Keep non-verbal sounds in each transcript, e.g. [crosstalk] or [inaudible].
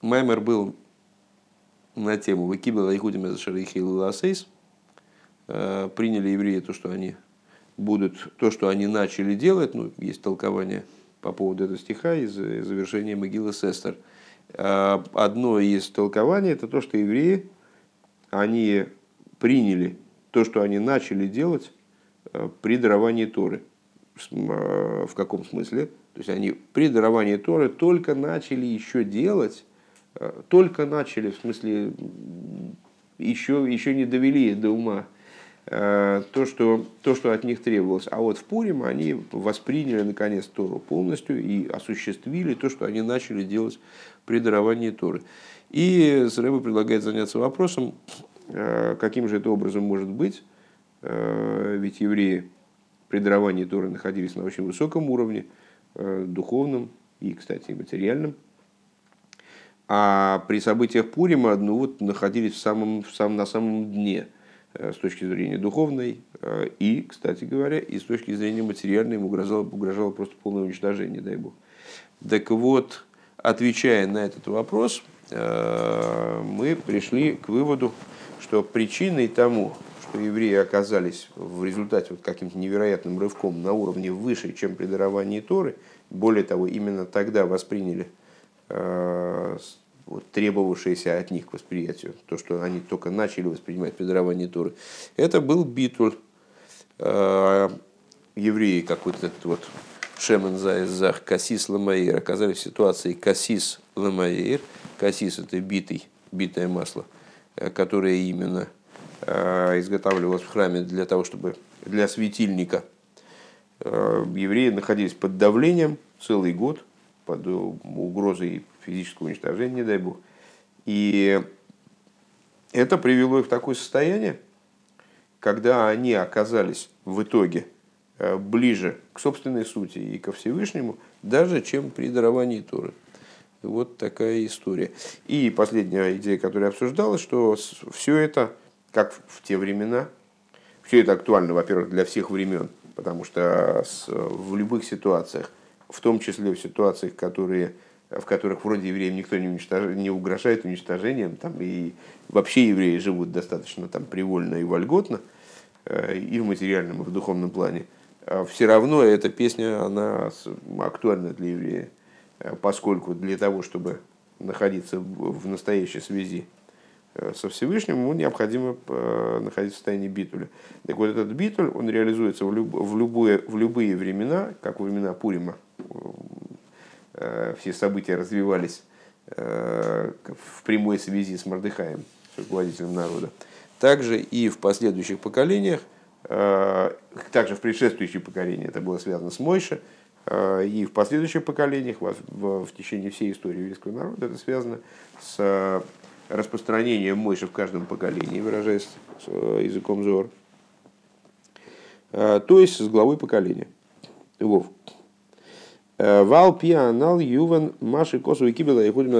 Маймер был на тему «Выкибела Ихудим из Шарихил Ласейс». Приняли евреи то, что они будут, то, что они начали делать, ну, есть толкование по поводу этого стиха из завершения могилы Сестер. Одно из толкований – это то, что евреи, они приняли то, что они начали делать при даровании Торы. В каком смысле? То есть они при даровании Торы только начали еще делать Э, только начали, в смысле, еще, еще не довели до ума э, то что, то, что от них требовалось. А вот в Пурим они восприняли наконец Тору полностью и осуществили то, что они начали делать при даровании Торы. И Рэба предлагает заняться вопросом, э, каким же это образом может быть, ведь евреи при даровании Торы находились на очень высоком уровне, духовном и, кстати, материальном – а при событиях Пурима ну, вот, находились в самом, в самом, на самом дне э, с точки зрения духовной э, и, кстати говоря, и с точки зрения материальной им угрожало, угрожало просто полное уничтожение, дай бог. Так вот, отвечая на этот вопрос, э, мы пришли к выводу, что причиной тому, что евреи оказались в результате вот каким-то невероятным рывком на уровне выше, чем при даровании Торы, более того, именно тогда восприняли вот, требовавшееся от них к восприятию, то, что они только начали воспринимать при даровании Торы, это был битуль. Э, евреи, как вот этот вот Шемен Зайзах, Касис Ламаир, оказались в ситуации Касис Ламаир. Касис – это битый, битое масло, э, которое именно изготавливалось в храме для того, чтобы для светильника. Евреи находились под давлением целый год, под угрозой физического уничтожения, не дай бог. И это привело их в такое состояние, когда они оказались в итоге э, ближе к собственной сути и ко Всевышнему, даже чем при даровании Торы. Вот такая история. И последняя идея, которая обсуждалась, что все это, как в те времена, все это актуально, во-первых, для всех времен, потому что в любых ситуациях в том числе в ситуациях, которые, в которых вроде евреям никто не, уничтож... не угрожает уничтожением, там, и вообще евреи живут достаточно там, привольно и вольготно, э, и в материальном, и в духовном плане, а все равно эта песня, она актуальна для еврея, э, поскольку для того, чтобы находиться в настоящей связи Э, со Всевышним, ему необходимо находиться в состоянии битуля. Так вот этот битуль, он реализуется в, люб, в, любое, в любые времена, как во времена Пурима. Э, все события развивались в прямой связи с Мордыхаем, с руководителем народа. Также и в последующих поколениях, также в предшествующих поколениях это было связано с Мойше, и в последующих поколениях, в, в, течение всей истории еврейского народа, это связано с распространение Мойши в каждом поколении, выражаясь э, языком Зор. Э, то есть с главой поколения. Вов. Э, Вал пианал юван маши косу и кибела и худим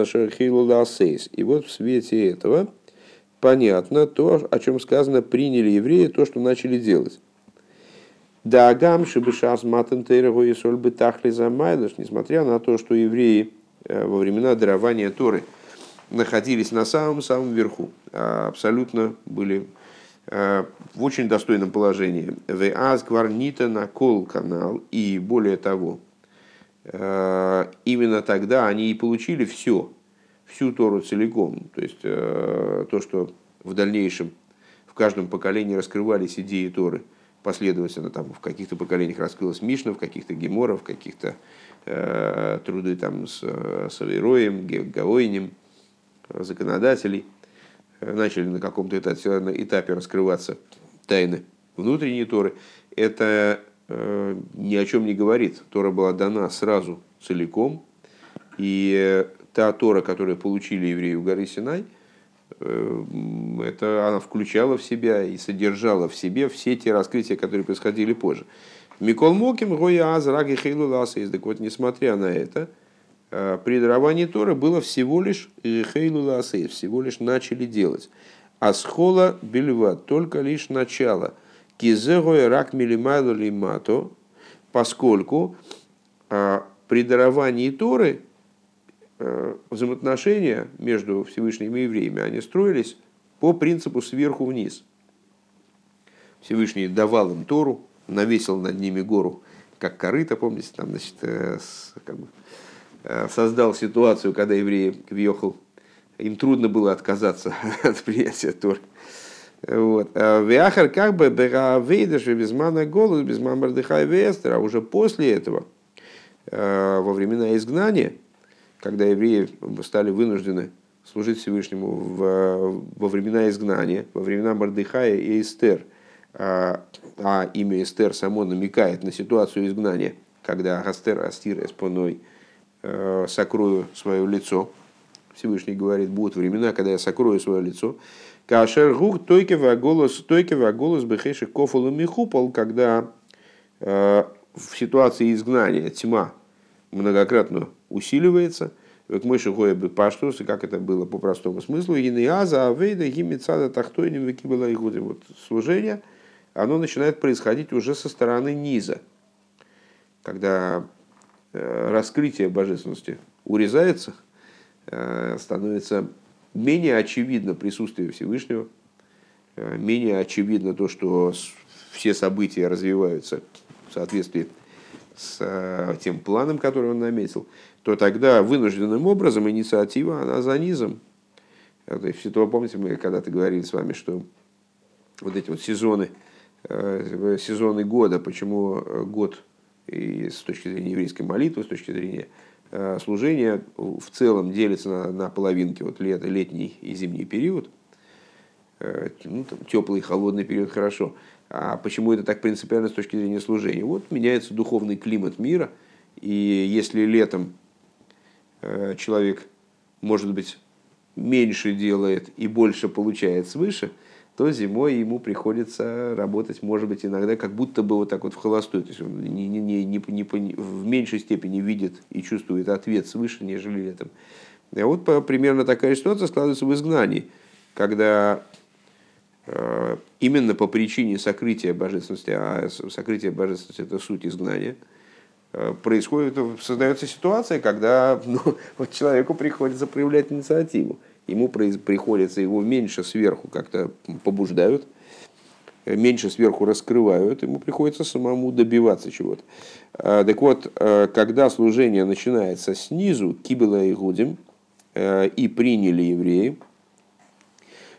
И вот в свете этого понятно то, о чем сказано, приняли евреи то, что начали делать. Да агам шибышас матен и соль бы тахли замайлыш, несмотря на то, что евреи во времена дарования Торы – находились на самом-самом верху, а абсолютно были а, в очень достойном положении. В Гварнита на кол канал и более того, именно тогда они и получили все, всю Тору целиком. То есть то, что в дальнейшем в каждом поколении раскрывались идеи Торы последовательно. Там в каких-то поколениях раскрылась Мишна, в каких-то Геморов, в каких-то э, труды там с, с Авероем, Гаойнем, законодателей, э, начали на каком-то этапе, этапе раскрываться тайны внутренней Торы, это э, ни о чем не говорит. Тора была дана сразу целиком, и та Тора, которую получили евреи у горы Синай, э, это она включала в себя и содержала в себе все те раскрытия, которые происходили позже. Микол Моким, Гоя Азраги Хейлу Ласа. Так вот, несмотря на это, Э, при даровании Тора было всего лишь Хейлу Ласей, всего лишь начали делать. А схола бельва, только лишь начало. Кизегой рак милимайло лимато, поскольку э, при даровании Торы взаимоотношения между Всевышним и евреями, они строились по принципу сверху вниз. Всевышний давал им Тору, навесил над ними гору, как корыто, помните, там, значит, как бы, создал ситуацию, когда евреи въехал, им трудно было отказаться [laughs] от принятия Торы. Вот. А Вяхар как бы Беравейдаш без мана голос, без мамбардыха и а уже после этого, э, во времена изгнания, когда евреи стали вынуждены служить Всевышнему в, во времена изгнания, во времена Мардыхая и Эстер, а, а имя Эстер само намекает на ситуацию изгнания, когда Астер Астир Эспоной э, сокрою свое лицо. Всевышний говорит, будут времена, когда я сокрою свое лицо. Кашер гук тойкева голос тойкева голос бехеши кофулу михупал, когда э, в ситуации изгнания тьма многократно усиливается. Вот мы шигоя бы паштус, как это было по простому смыслу, и аза авейда гимицада тахтойним векибала игудим. Вот служение, оно начинает происходить уже со стороны низа, когда э, раскрытие божественности урезается, э, становится менее очевидно присутствие Всевышнего, э, менее очевидно то, что все события развиваются в соответствии с э, тем планом, который он наметил, то тогда вынужденным образом инициатива, она за низом. То есть, этого помните, мы когда-то говорили с вами, что вот эти вот сезоны, э, сезоны года, почему год и с точки зрения еврейской молитвы, с точки зрения Э, служение в целом делится на, на половинки, вот лет, летний и зимний период, э, ну, там, теплый и холодный период хорошо. А почему это так принципиально с точки зрения служения? Вот меняется духовный климат мира, и если летом э, человек, может быть, меньше делает и больше получает свыше – то зимой ему приходится работать, может быть, иногда как будто бы вот так вот в холостую. То есть он не, не, не, не, не, в меньшей степени видит и чувствует ответ свыше, нежели летом. А вот примерно такая ситуация складывается в изгнании, когда э, именно по причине сокрытия божественности, а сокрытие божественности – это суть изгнания, э, происходит, создается ситуация, когда ну, [laughs] вот человеку приходится проявлять инициативу ему приходится его меньше сверху как-то побуждают, меньше сверху раскрывают, ему приходится самому добиваться чего-то. А, так вот, а, когда служение начинается снизу, кибела и гудим, а, и приняли евреи,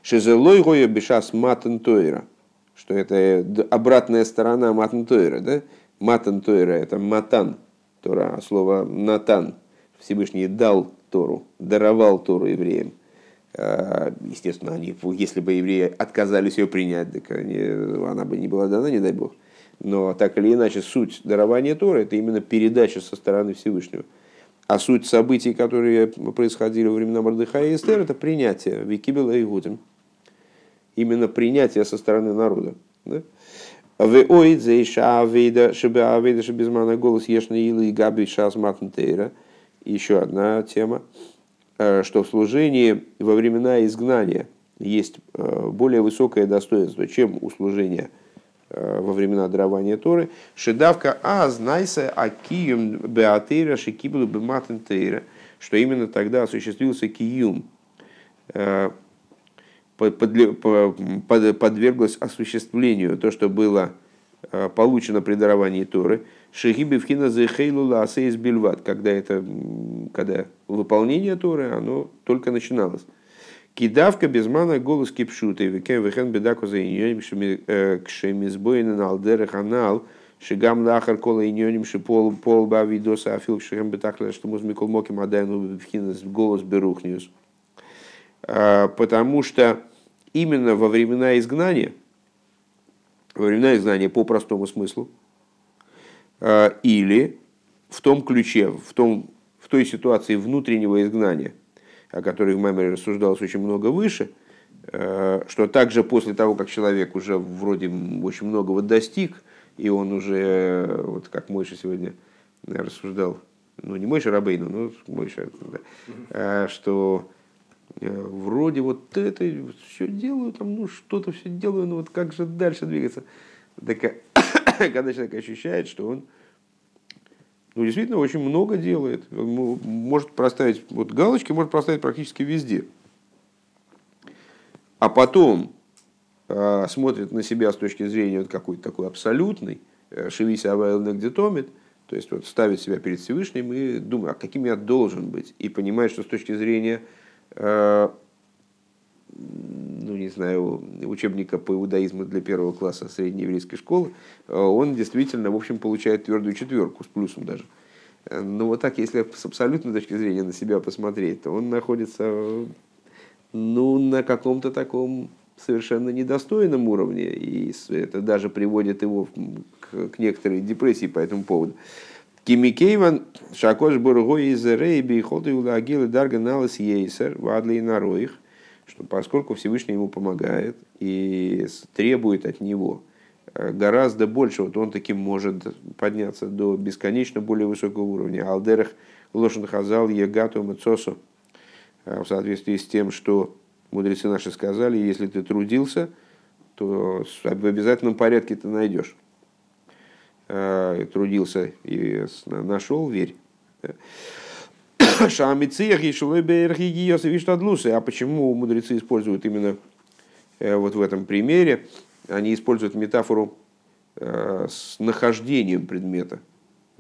шезелой гоя бешас матан тойра, что это обратная сторона матан тойра, да? Матан тойра это матан, Тора, слово натан, Всевышний дал Тору, даровал Тору евреям. Э, естественно, они, если бы евреи отказались ее принять, так они, она бы не была дана, не дай бог. Но так или иначе, суть дарования Тора – это именно передача со стороны Всевышнего. А суть событий, которые происходили во времена Мордыха и Эстер, это принятие Викибела и Гудем. Именно принятие со стороны народа. Да? Еще одна тема. Э, что в служении во времена изгнания есть э, более высокое достоинство, чем у служения э, во времена дарования Торы. Шедавка а знайся а киюм беатейра шикиблу бематен что именно тогда осуществился киюм, подверглось осуществлению то, что было получено при даровании Торы – Шехиби вхина зехейлу ласейс бельват, когда это, когда выполнение Торы, оно только начиналось. Кидавка без мана голос кипшута, и векен вехен бедаку за иньоним кшемизбоина на алдере ханал, шигам лахар кола иньоним пол бавидоса афил шигам бетахля, что музмикол моким адайну вхина голос берухниус. А, потому что именно во времена изгнания, во времена изгнания по простому смыслу, Э, или в том ключе, в, том, в той ситуации внутреннего изгнания, о которой в Маймере рассуждалось очень много выше, э, что также после того, как человек уже вроде очень многого достиг, и он уже, вот как Мойша сегодня рассуждал, ну не Мойша Рабейну, но Мойша, да, э, что вроде вот это все делаю, там, ну что-то все делаю, но вот как же дальше двигаться? Так [laughs] когда человек ощущает, что он ну, действительно очень много делает. Может проставить вот галочки, может проставить практически везде. А потом э, смотрит на себя с точки зрения вот какой-то такой абсолютной, э, шевися где томит, то есть вот ставит себя перед Всевышним и думает, а каким я должен быть, и понимает, что с точки зрения э, ну, не знаю, учебника по иудаизму для первого класса средней еврейской школы, э, он действительно, в общем, получает твердую четверку, с плюсом даже. Но вот так, если с абсолютной точки зрения на себя посмотреть, то он находится ну, на каком-то таком совершенно недостойном уровне, и это даже приводит его к, к некоторой депрессии по этому поводу. Кимикейван шакош бурго из рейби ходы улагилы дарга налас ейсер вадли нароих – что поскольку Всевышний ему помогает и требует от него э, гораздо больше, вот он таким может подняться до бесконечно более высокого уровня. Алдерах Лошен Хазал Егату Мацосу э, в соответствии с тем, что мудрецы наши сказали, если ты трудился, то в обязательном порядке ты найдешь. Э, трудился и нашел, верь. И А почему мудрецы используют именно э, вот в этом примере? Они используют метафору э, с нахождением предмета.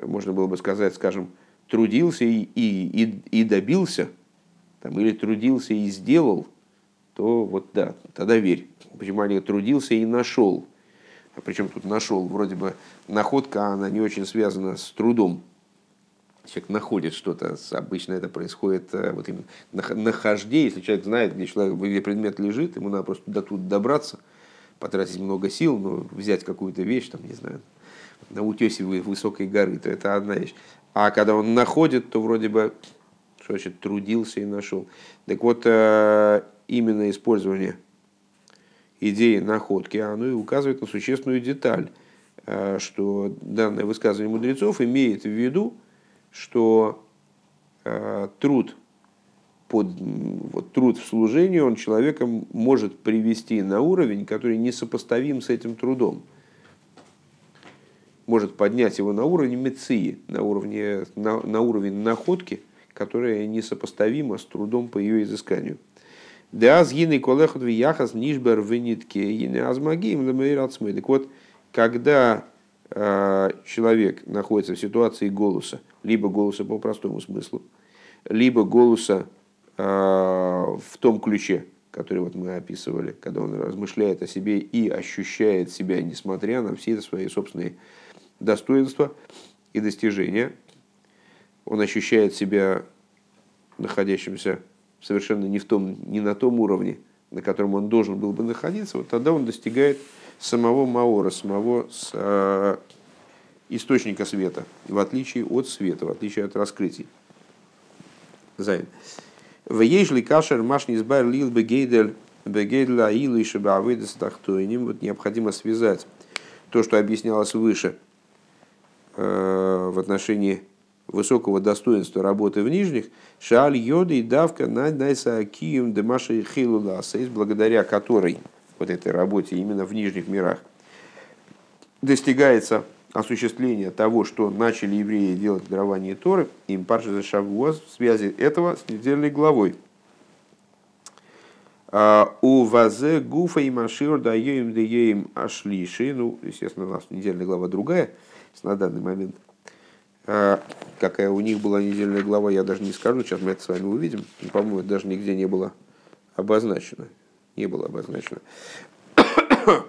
Можно было бы сказать, скажем, трудился и, и, и, и добился, там, или трудился и сделал, то вот да, тогда верь. Почему они трудился и нашел? А причем тут нашел, вроде бы находка, она не очень связана с трудом человек находит что-то, обычно это происходит э, вот именно нахождение, если человек знает, где, человек, где предмет лежит, ему надо просто до туда добраться, потратить много сил, но взять какую-то вещь, там, не знаю, на утесе высокой горы, то это одна вещь. А когда он находит, то вроде бы, что значит, трудился и нашел. Так вот, э, именно использование идеи находки, оно и указывает на существенную деталь, э, что данное высказывание мудрецов имеет в виду, что э, труд под вот, труд в служении он человека может привести на уровень, который несопоставим с этим трудом. Может поднять его на уровень меции, на, уровне, на, на уровень находки, которая несопоставима с трудом по ее изысканию. Да, сгины колехот яхас нишбер и не азмагим Так вот, когда человек находится в ситуации голоса, либо голоса по простому смыслу, либо голоса э, в том ключе, который вот мы описывали, когда он размышляет о себе и ощущает себя, несмотря на все свои собственные достоинства и достижения. Он ощущает себя находящимся совершенно не, в том, не на том уровне, на котором он должен был бы находиться, вот тогда он достигает самого Маора, самого э, источника света, в отличие от света, в отличие от раскрытий. Зайн. В ежели кашер машни избар лил бегейдель бегейдель аилу и шабавыдес тахтойним. Вот необходимо связать то, что объяснялось выше э, в отношении высокого достоинства работы в нижних, шаль йода и давка на найса кием демаши хилуласа, благодаря которой вот этой работе именно в нижних мирах достигается осуществление того, что начали евреи делать в даровании Торы, им парша за шавуаз в связи этого с недельной главой. А, у вазе гуфа и машир даем даем ашлиши. Ну, естественно, у нас недельная глава другая на данный момент. А, какая у них была недельная глава, я даже не скажу. Сейчас мы это с вами увидим. По-моему, это даже нигде не было обозначено. Не было обозначено. [coughs]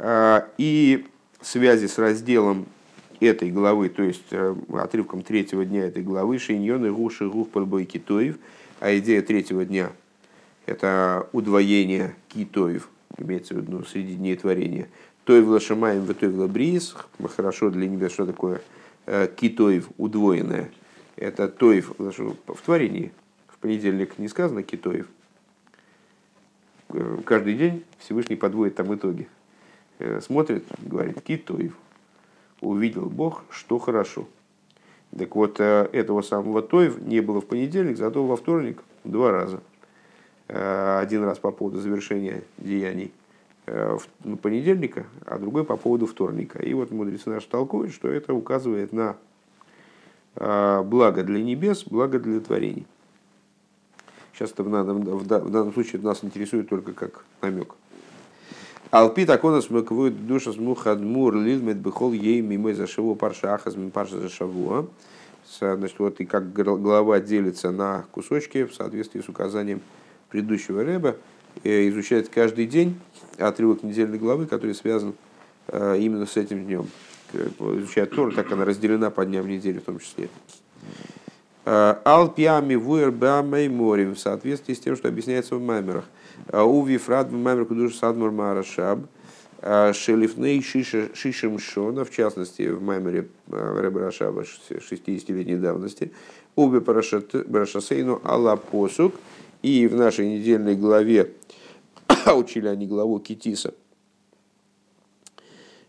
А, и связи с разделом этой главы, то есть э, отрывком третьего дня этой главы, Шиньон и Гуши Гух Пальбой Китоев, а идея третьего дня – это удвоение китоев, имеется в виду среди дней творения. Тоев лашамаем в тоев лабриис, хорошо для небес, что такое э, китоев удвоенное. Это тоев в творении. В понедельник не сказано китоев. Э, каждый день Всевышний подводит там итоги. Э, смотрит, говорит, Китоев, увидел Бог, что хорошо. Так вот, э, этого самого Тоев не было в понедельник, зато во вторник два раза. Один раз по поводу завершения деяний понедельника, а другой по поводу вторника. И вот мудрецы наши толкуют, что это указывает на благо для небес, благо для творений. Сейчас это в данном, в данном случае нас интересует только как намек. Алпи такона смыквует душа смухадмур лилмет бихол ей мимо зашиву парша ахаз парша зашавуа. Значит, вот и как глава делится на кусочки в соответствии с указанием предыдущего рэба, изучает каждый день отрывок недельной главы, который связан э, именно с этим днем. Изучает Тору, так она разделена по дням недели в том числе. Э, Алпиами вуэр морем в соответствии с тем, что объясняется в маймерах. Э, Уви фрад маймер кудуш садмур марашаб. Шелифней шишем шона, в частности, в маймере Рашаба 60-летней давности. Уби парашасейну алла посук. И в нашей недельной главе [coughs] учили они главу Китиса.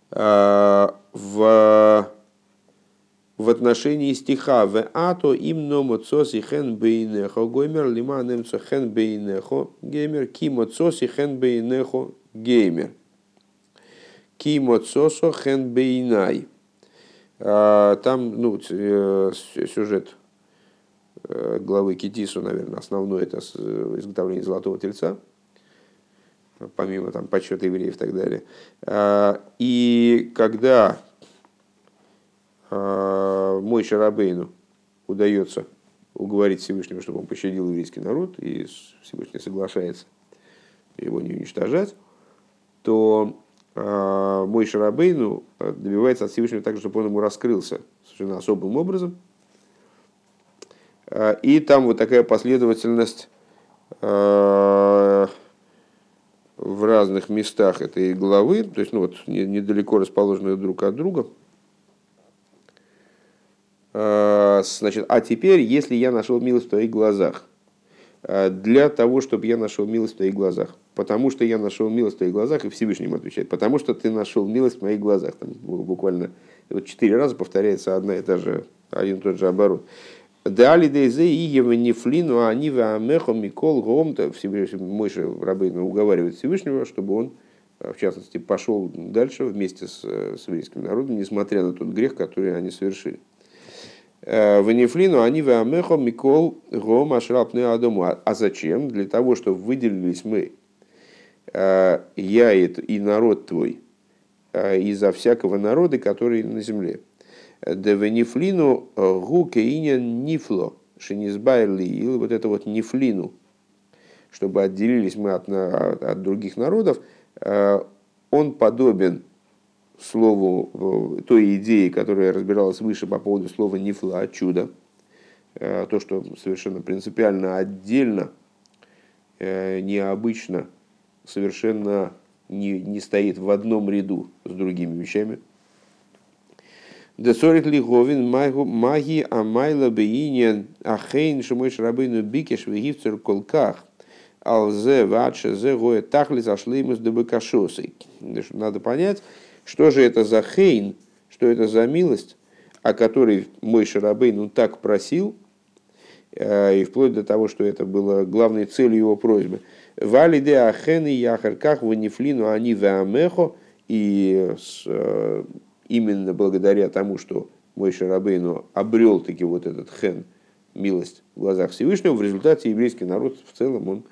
В, в отношении стиха в ато им номоцоси хен бейнехо гоймер лима немцо хен бейнехо геймер кимоцоси хен бейнехо геймер кимоцосо хен бейнай. А, там ну, э, сюжет э, главы Китису, наверное, основной это изготовление золотого тельца – помимо там, почета евреев и так далее. А, и когда мой Шарабейну удается уговорить Всевышнего, чтобы он пощадил еврейский народ, и Всевышний соглашается его не уничтожать, то а, мой Шарабейну добивается от Всевышнего так, чтобы он ему раскрылся совершенно особым образом. И там вот такая последовательность в разных местах этой главы, то есть ну, вот, недалеко расположенные друг от друга. А, значит, а теперь, если я нашел милость в твоих глазах, а, для того, чтобы я нашел милость в твоих глазах, потому что я нашел милость в твоих глазах, и Всевышнему отвечает, потому что ты нашел милость в моих глазах. Там буквально вот четыре раза повторяется одна и та же, один и тот же оборот. Дали дейзе и еванифлину, а они вамехо микол гомта. Мойша Рабейна уговаривает Всевышнего, чтобы он, в частности, пошел дальше вместе с, с еврейским народом, несмотря на тот грех, который они совершили. Ванифлину они вамехо микол гом ашрапны адому. А зачем? Для того, чтобы выделились мы, я и народ твой, изо всякого народа, который на земле. Девенифлину э, гукеинен нифло, шинизбайрли, и вот это вот нифлину, чтобы отделились мы от, от других народов, э, он подобен слову, э, той идее, которая разбиралась выше по поводу слова нифла, чудо, то, что совершенно принципиально отдельно, необычно, совершенно не, не стоит в одном ряду с другими вещами – Десорит лиговин маги амайла бейнин ахейн шумой шрабейну бикеш вегивцер колках. Алзе ватше зе гоя тахли зашли мы с дебекашосой. Надо понять, что же это за хейн, что это за милость, о которой мой Шарабейн ну, так просил, и вплоть до того, что это было главной целью его просьбы. Валиде ахены яхарках ванифлину они веамехо, и именно благодаря тому, что мой Шарабейну обрел таки вот этот хен, милость в глазах Всевышнего, в результате еврейский народ в целом, он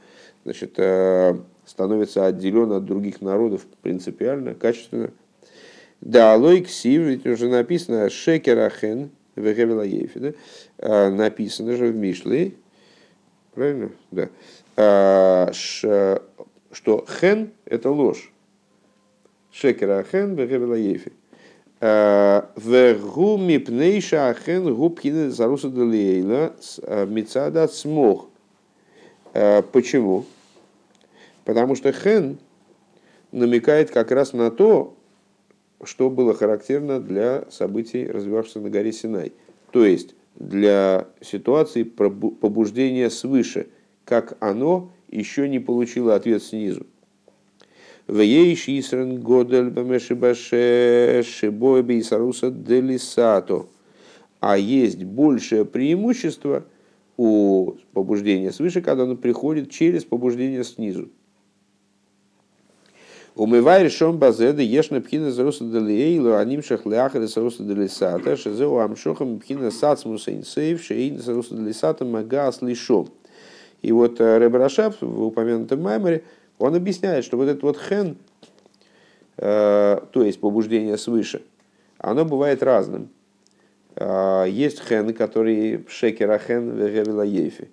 значит, э, становится отделен от других народов принципиально, качественно. Да, лойк сив, ведь уже написано шекерахен вегевелаефи, да? Э, написано же в Мишле, правильно? Да. Э, что хен – это ложь. Шекерахен вегевелаефи. Вегу мипнейша ахен губкина заруса делейла мецада смог. Почему? Потому что хен намекает как раз на то, что было характерно для событий, развивавшихся на горе Синай. То есть для ситуации побуждения свыше, как оно еще не получило ответ снизу. Вееш Исрен Годель Бамешибаше Шибой Бейсаруса Делисато. А есть большее преимущество у побуждения свыше, когда оно приходит через побуждение снизу. Умывай решен базеда, ешна пхина заруса делиэйлу, аним шахляхар заруса делисата, шезеу амшохам пхина сацмуса инсейв, шейн заруса делисата магас лишом. И вот э, Ребрашав в упомянутом маймере, он объясняет, что вот этот вот хен, э, то есть побуждение свыше, оно бывает разным. Э, есть хен, который шекера хен ейфи.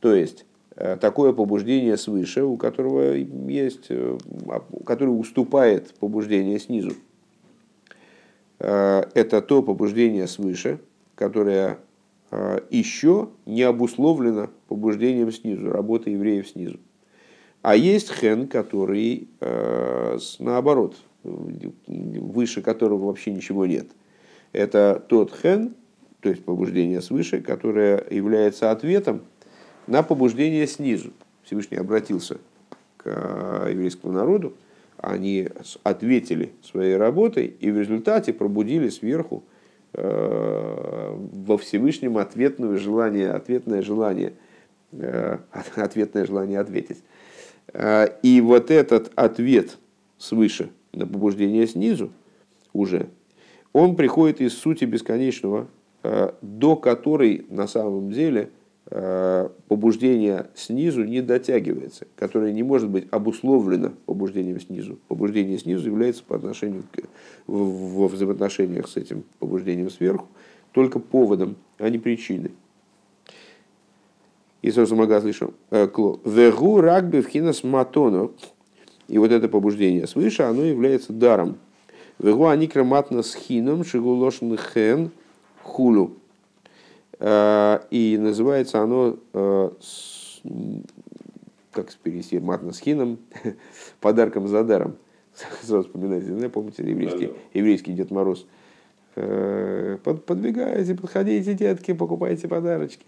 То есть такое побуждение свыше, у которого есть, который уступает побуждение снизу. Это то побуждение свыше, которое Э, еще не обусловлено побуждением снизу, работой евреев снизу. А есть хен, который э, наоборот, выше которого вообще ничего нет. Это тот хен, то есть побуждение свыше, которое является ответом на побуждение снизу. Всевышний обратился к э, еврейскому народу, они ответили своей работой и в результате пробудили сверху Э, во Всевышнем ответное желание, ответное желание, э, ответное желание ответить. И вот этот ответ свыше на побуждение снизу уже, он приходит из сути бесконечного, до которой на самом деле – побуждение снизу не дотягивается, которое не может быть обусловлено побуждением снизу. Побуждение снизу является по отношению к, во взаимоотношениях с этим побуждением сверху только поводом, а не причиной. Иисус Магаз лишил. Э, Вегу рагби в матоно. И вот это побуждение свыше, оно является даром. Вегу аникраматна с хином шигулошн хен хулу. Э, и называется оно, э, как перевести, матнасхином, [laughs] подарком за даром. [laughs] Сразу вспоминаете, да, помните, еврейский, еврейский Дед Мороз. Э, под, подбегайте, подходите, детки, покупайте подарочки.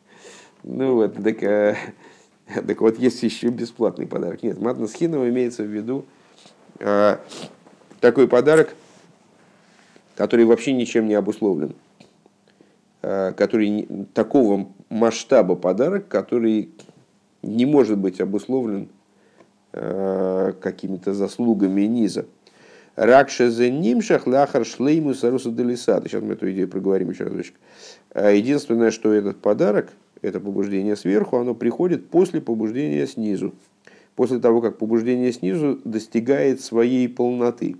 Ну вот, так, [laughs] так вот, есть еще бесплатный подарок. Нет, матнасхином имеется в виду такой подарок, который вообще ничем не обусловлен. Э, который такого масштаба подарок, который не может быть обусловлен э, какими-то заслугами низа. Ракша за нимшах ляхар шлейму саруса делисат. Сейчас мы эту идею проговорим еще разочек. Э, единственное, что этот подарок, это побуждение сверху, оно приходит после побуждения снизу. После того, как побуждение снизу достигает своей полноты.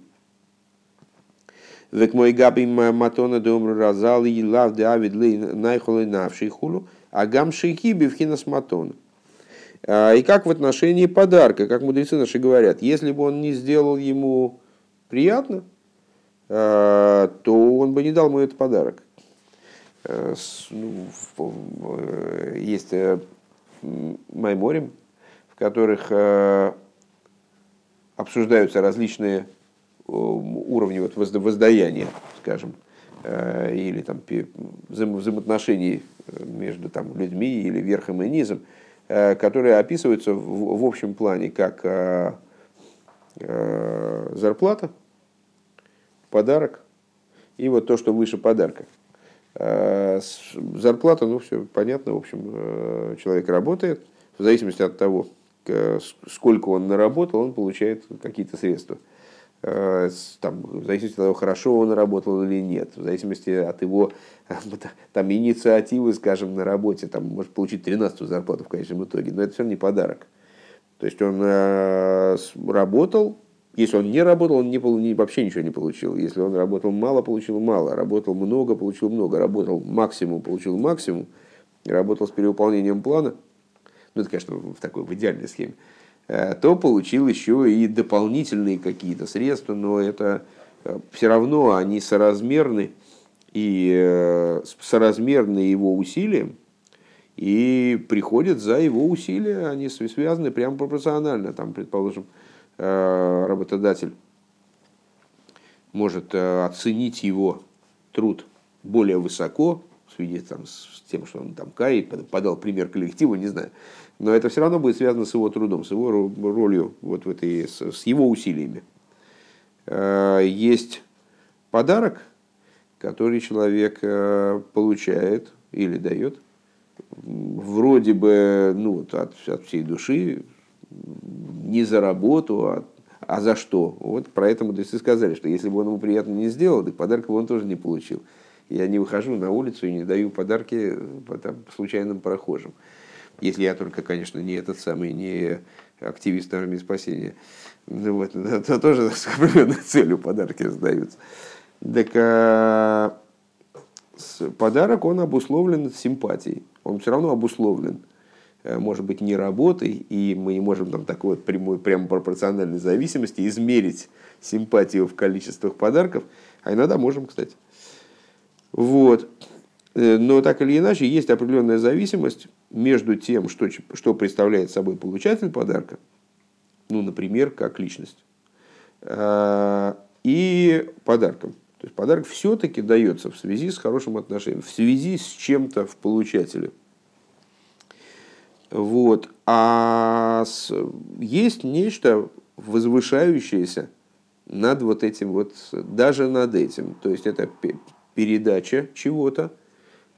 Век мой габи матона домру разал и лав де авид ли найхолы навший хулу, а гам шейхи бивхинас матона. И как в отношении подарка, как мудрецы наши говорят, если бы он не сделал ему приятно, то он бы не дал ему этот подарок. Ну, есть майморим, в которых обсуждаются различные уровне вот воздаяния, скажем, э, или там взаимоотношений э, между там, людьми или верхом и низом, э, которые описываются в, в общем плане как зарплата, подарок и вот то, что выше подарка. Зарплата, ну все понятно, в общем, человек работает, в зависимости от того, сколько он наработал, он получает какие-то средства. Э, там, в зависимости от того, хорошо он работал или нет, в зависимости от его [laughs] там, инициативы, скажем, на работе, там, может получить 13 зарплату в конечном итоге, но это все не подарок. То есть он э, работал, если он не работал, он не, не, вообще ничего не получил. Если он работал мало, получил мало. Работал много, получил много. Работал максимум, получил максимум. Работал с перевыполнением плана. Ну, это, конечно, в такой в идеальной схеме. Э, то получил еще и дополнительные какие-то средства, но это э, все равно они соразмерны и э, соразмерны его усилиям, и приходят за его усилия, они связаны прямо пропорционально. Там, предположим, работодатель может оценить его труд более высоко, в связи там, с тем, что он там кай, подал пример коллективу, не знаю, но это все равно будет связано с его трудом, с его ролью, вот в этой, с его усилиями. Э, есть подарок, который человек э, получает или дает, вроде бы ну, от, от всей души, не за работу, а А за что? Вот про это мудрецы сказали, что если бы он ему приятно не сделал, так подарка бы он тоже не получил. Я не выхожу на улицу и не даю подарки там, случайным прохожим. Если я только, конечно, не этот самый, не активист армии спасения. Ну, вот, это тоже с определенной целью подарки раздаются. Так а, подарок, он обусловлен симпатией. Он все равно обусловлен Э, может быть, не работой, и мы не можем там такой вот прямой, прямо пропорциональной зависимости измерить симпатию в количествах подарков, а иногда можем, кстати. Вот. Э, но так или иначе, есть определенная зависимость между тем, что, что представляет собой получатель подарка, ну, например, как личность, э, и подарком. То есть подарок все-таки дается в связи с хорошим отношением, в связи с чем-то в получателе – вот. А с, есть нечто возвышающееся над вот этим вот, даже над этим. То есть это передача чего-то,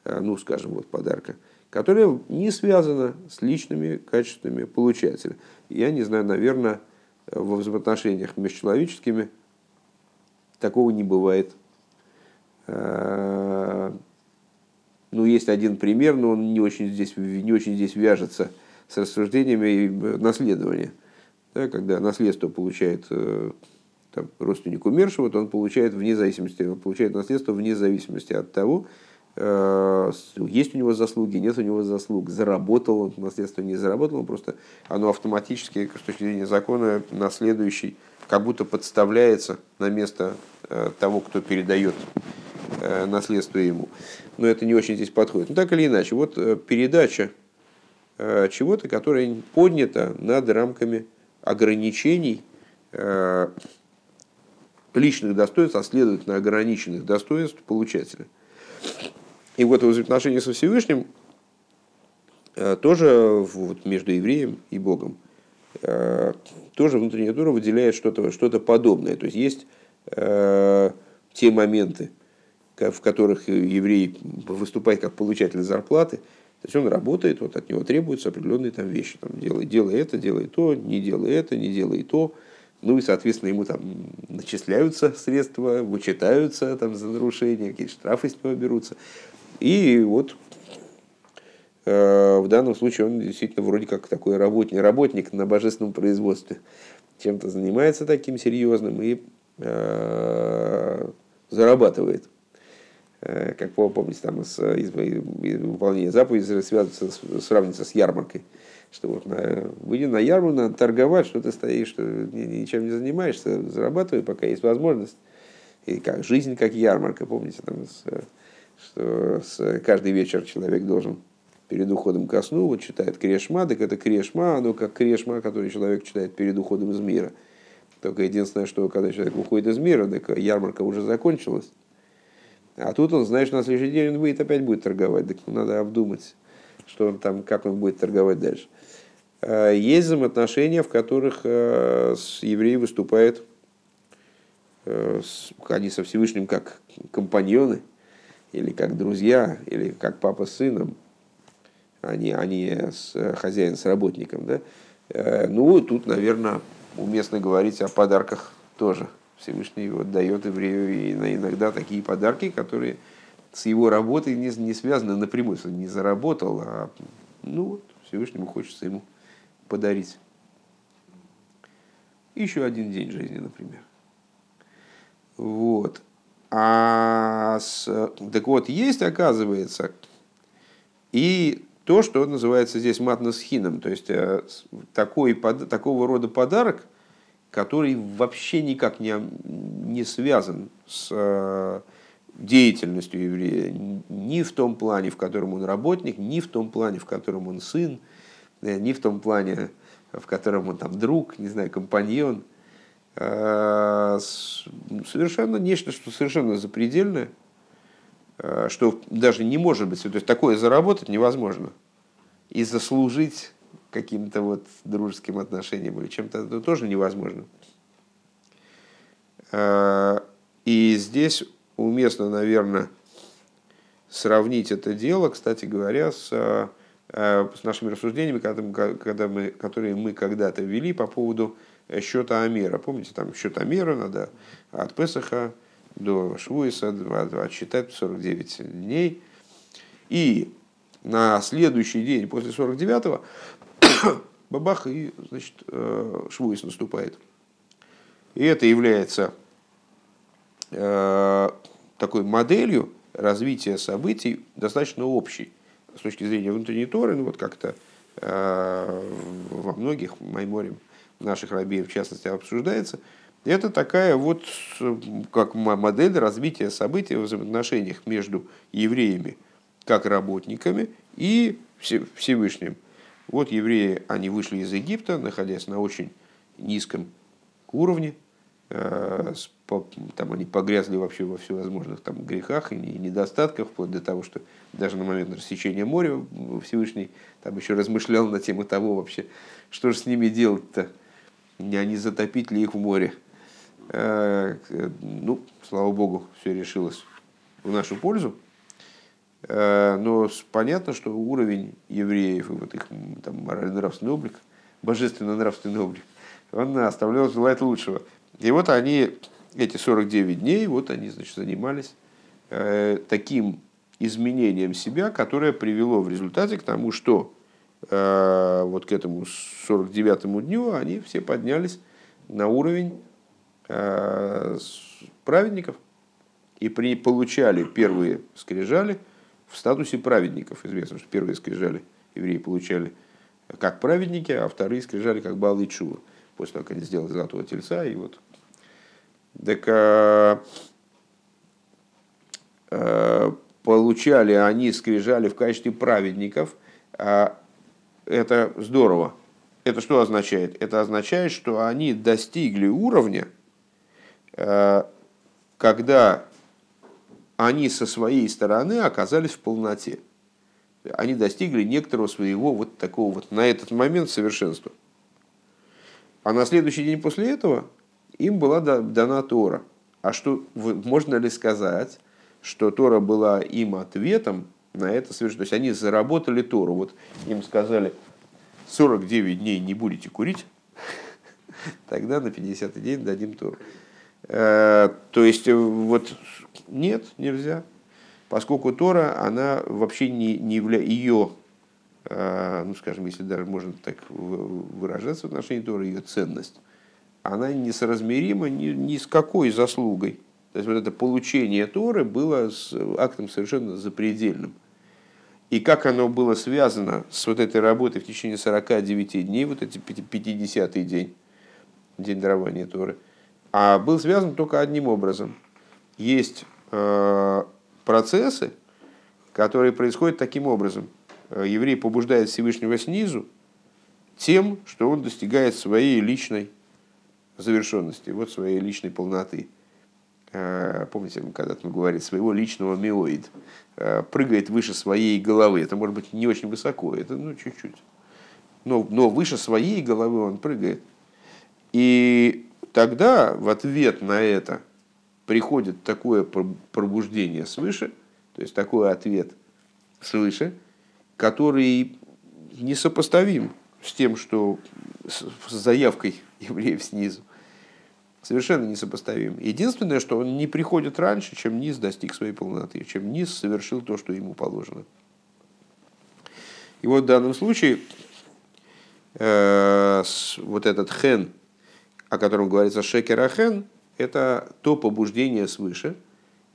а, ну, скажем, вот подарка, которая не связана с личными качествами получателя. Я не знаю, наверное, во взаимоотношениях межчеловеческими такого не бывает. А, ну, есть один пример, но он не очень здесь, не очень здесь вяжется с рассуждениями наследования. Да, когда наследство получает э, там, родственник умершего, то он получает вне зависимости, он получает наследство вне зависимости от того, э, есть у него заслуги, нет у него заслуг, заработал он наследство, не заработал, он просто оно автоматически, с точки зрения закона, наследующий как будто подставляется на место э, того, кто передает Э, наследство ему. Но это не очень здесь подходит. Но так или иначе, вот э, передача э, чего-то, которое поднято над рамками ограничений личных достоинств, а следовательно ограниченных достоинств получателя. И вот в взаимоотношении со Всевышним тоже вот, между евреем и Богом тоже внутренняя тура выделяет что-то что подобное. То есть есть те моменты, в которых еврей выступает как получатель зарплаты, то есть он работает, вот от него требуются определенные там вещи. Там, делай, делай это, делай то, не делай это, не делай то. Ну и, соответственно, ему там начисляются средства, вычитаются там, за нарушение, какие штрафы с него берутся. И вот э, в данном случае он действительно вроде как такой работник, работник на божественном производстве. Чем-то занимается таким серьезным и э, зарабатывает. Э, как вы помните, там из, из, из выполнения заповедей связывается, сравнивается с ярмаркой. Что вот на, выйди на ярмарку, надо торговать, что ты стоишь, что ничем не занимаешься, зарабатывай, пока есть возможность. И как жизнь как ярмарка, помните, там, с, что с, каждый вечер человек должен перед уходом ко сну, вот читает Крешма, так это Крешма, оно как Крешма, который человек читает перед уходом из мира. Только единственное, что когда человек уходит из мира, так ярмарка уже закончилась, а тут он знает, что на следующий день он будет опять будет торговать. Так надо обдумать, что он там, как он будет торговать дальше. А, есть взаимоотношения, в которых э, еврей выступает, э, они со Всевышним как компаньоны, или как друзья, или как папа с сыном, они, они с хозяин с работником. Да? Э, ну, тут, наверное, уместно говорить о подарках тоже – Всевышний вот дает еврею иногда такие подарки, которые с его работой не, не связаны напрямую, он не заработал, а ну вот, Всевышнему хочется ему подарить. Еще один день жизни, например. Вот. А с, так вот, есть, оказывается, и то, что называется здесь матносхином, то есть э, такой, такого рода подарок – который вообще никак не, не связан с э, деятельностью еврея, ни в том плане, в котором он работник, ни в том плане, в котором он сын, э, ни в том плане, в котором он там друг, не знаю, компаньон. Э, совершенно нечто, что совершенно запредельное, что даже не может быть. То есть такое заработать невозможно. И заслужить каким-то вот дружеским отношениям или чем-то, это тоже невозможно. А, и здесь уместно, наверное, сравнить это дело, кстати говоря, с, с нашими рассуждениями, когда мы, когда мы, которые мы когда-то вели по поводу счета Амера. Помните, там счет Амера надо от Песаха до Швуиса отсчитать 49 дней. И на следующий день после 49-го [coughs] бабах и значит, э, Швуис наступает. И это является э, такой моделью развития событий достаточно общей с точки зрения внутренней Торы, ну вот как-то э, во многих майморем наших рабеев в частности обсуждается. Это такая вот как модель развития событий в взаимоотношениях между евреями как работниками и Всевышним. Вот евреи, они вышли из Египта, находясь на очень низком уровне, э, там они погрязли вообще во всевозможных там грехах и недостатках, вплоть до того, что даже на момент рассечения моря Всевышний там еще размышлял на тему того вообще, что же с ними делать-то, не затопить ли их в море. Э, ну, слава богу, все решилось в нашу пользу. Э, но понятно, что уровень евреев и вот их там, морально-нравственный облик, божественно-нравственный облик, он оставлял желать лучшего. И вот они, эти 49 дней, вот они, значит, занимались э, таким изменением себя, которое привело в результате к тому, что э, вот к этому 49 дню они все поднялись на уровень э, праведников и при, получали первые скрижали – в статусе праведников. Известно, что первые скрижали евреи получали как праведники, а вторые скрижали как Бал и Чува. После того, как они сделали золотого тельца. И вот. Так а, а, получали они скрижали в качестве праведников. А, это здорово. Это что означает? Это означает, что они достигли уровня, а, когда они со своей стороны оказались в полноте. Они достигли некоторого своего вот такого вот на этот момент совершенства. А на следующий день после этого им была дана Тора. А что можно ли сказать, что Тора была им ответом на это совершенство? То есть они заработали Тору. Вот им сказали, 49 дней не будете курить, [laughs] тогда на 50 день дадим Тору. Э, то есть, э, вот нет, нельзя. Поскольку Тора, она вообще не, не является ее, э, ну скажем, если даже можно так выражаться в отношении Торы, ее ценность, она несоразмерима ни, ни с какой заслугой. То есть вот это получение Торы было с актом совершенно запредельным. И как оно было связано с вот этой работой в течение 49 дней, вот эти 50-й день, день дарования Торы – а был связан только одним образом. Есть э, процессы, которые происходят таким образом. Э, еврей побуждает Всевышнего снизу тем, что он достигает своей личной завершенности, вот своей личной полноты. Э, помните, когда мы говорили, своего личного миоид. Прыгает выше своей головы. Это может быть не очень высоко, это ну чуть-чуть. Но, но выше своей головы он прыгает. И тогда в ответ на это приходит такое пробуждение свыше, то есть такой ответ свыше, который несопоставим с тем, что с заявкой [laughs] евреев снизу. Совершенно несопоставим. Единственное, что он не приходит раньше, чем низ достиг своей полноты, чем низ совершил то, что ему положено. И вот в данном случае э, вот этот хен, о котором говорится шекер ахен, это то побуждение свыше,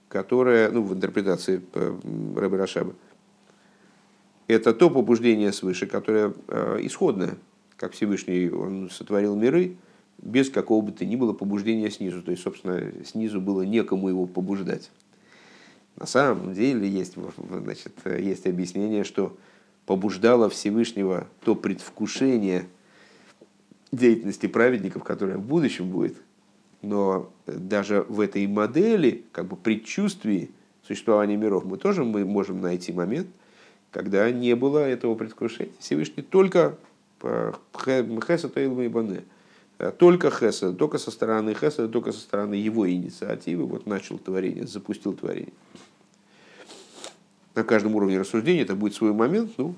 которое, ну, в интерпретации э, Рэбе Рашаба, это то побуждение свыше, которое э, исходное, как Всевышний он сотворил миры, без какого бы то ни было побуждения снизу. То есть, собственно, снизу было некому его побуждать. На самом деле есть, значит, есть объяснение, что побуждало Всевышнего то предвкушение – деятельности праведников, которая в будущем будет. Но даже в этой модели, как бы предчувствии существования миров, мы тоже мы можем найти момент, когда не было этого предвкушения. Всевышний только Хеса Таилма и Бане. Только Хеса, только со стороны Хеса, только со стороны его инициативы вот начал творение, запустил творение. На каждом уровне рассуждения это будет свой момент, ну,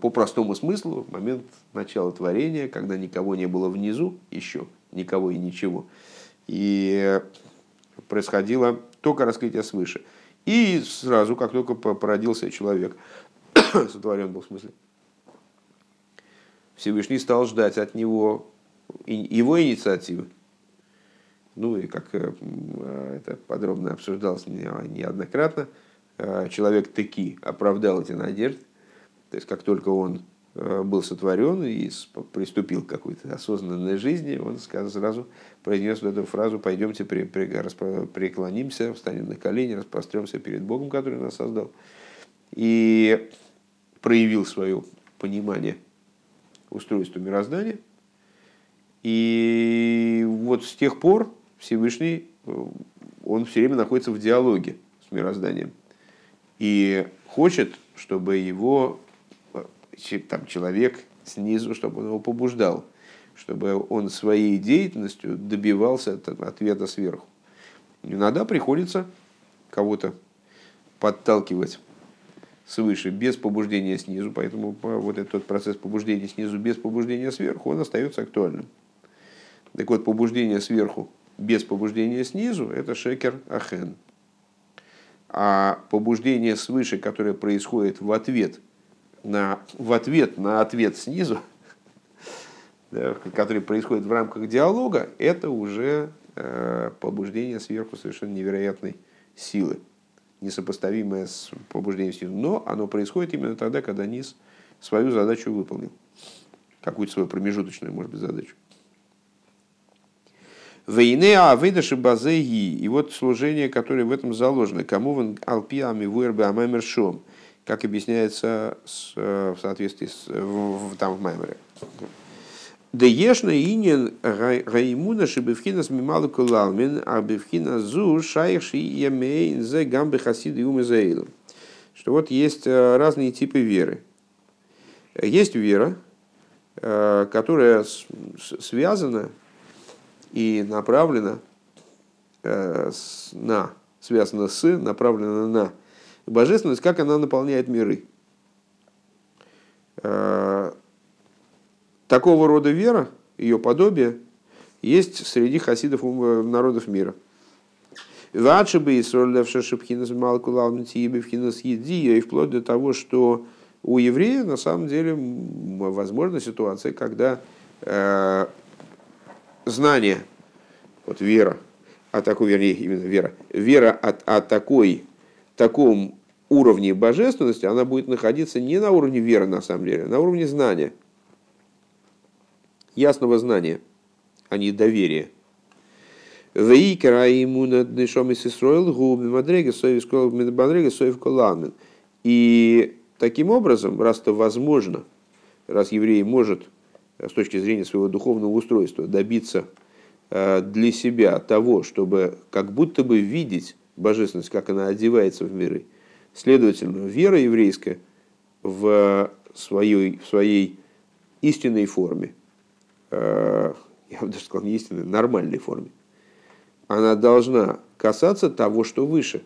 по простому смыслу, момент начала творения, когда никого не было внизу еще, никого и ничего. И происходило только раскрытие свыше. И сразу, как только породился человек, [coughs] сотворен был в смысле, Всевышний стал ждать от него его инициативы. Ну и как э, это подробно обсуждалось неоднократно, э, человек таки оправдал эти надежды. То есть как только он э, был сотворен и приступил к какой-то осознанной жизни, он сразу произнес эту фразу «пойдемте преклонимся, встанем на колени, распростремся перед Богом, который нас создал». И проявил свое понимание устройства мироздания. И вот с тех пор Всевышний, он все время находится в диалоге с мирозданием. И хочет, чтобы его там, человек снизу, чтобы он его побуждал, чтобы он своей деятельностью добивался ответа сверху. Иногда приходится кого-то подталкивать свыше без побуждения снизу, поэтому вот этот процесс побуждения снизу без побуждения сверху, он остается актуальным. Так вот, побуждение сверху без побуждения снизу – это шекер ахен. А побуждение свыше, которое происходит в ответ на, в ответ, на ответ снизу, [laughs] который происходит в рамках диалога, это уже э, побуждение сверху совершенно невероятной силы, несопоставимое с побуждением снизу. Но оно происходит именно тогда, когда низ свою задачу выполнил, какую-то свою промежуточную, может быть, задачу. Вейнеа выдаши базеги. И вот служение, которое в этом заложено. Кому вон алпиами вырбе амэмершом. Как объясняется с, э, в соответствии с, в, там в Маймере. Да ешна инин раимуна шибевхина смималу кулалмин, а бевхина зу шайши ямейн зе гамбе хасиды умезаилу. Что вот есть э, разные типы веры. Есть вера, э, которая связана и направлена э, на, связана с, направлена на божественность, как она наполняет миры. Э, такого рода вера, ее подобие, есть среди хасидов народов мира. Вадши бы и шипхинас малкулалмитиебевхинас еди, и вплоть до того, что у еврея на самом деле возможна ситуация, когда э, знание, вот вера, а такой, вернее, именно вера, вера от, о такой, таком уровне божественности, она будет находиться не на уровне веры, на самом деле, а на уровне знания, ясного знания, а не доверия. И таким образом, раз это возможно, раз еврей может с точки зрения своего духовного устройства добиться э, для себя того, чтобы как будто бы видеть божественность, как она одевается в миры. Следовательно, вера еврейская в своей, в своей истинной форме, э, я бы даже сказал, не истинной, нормальной форме, она должна касаться того, что выше.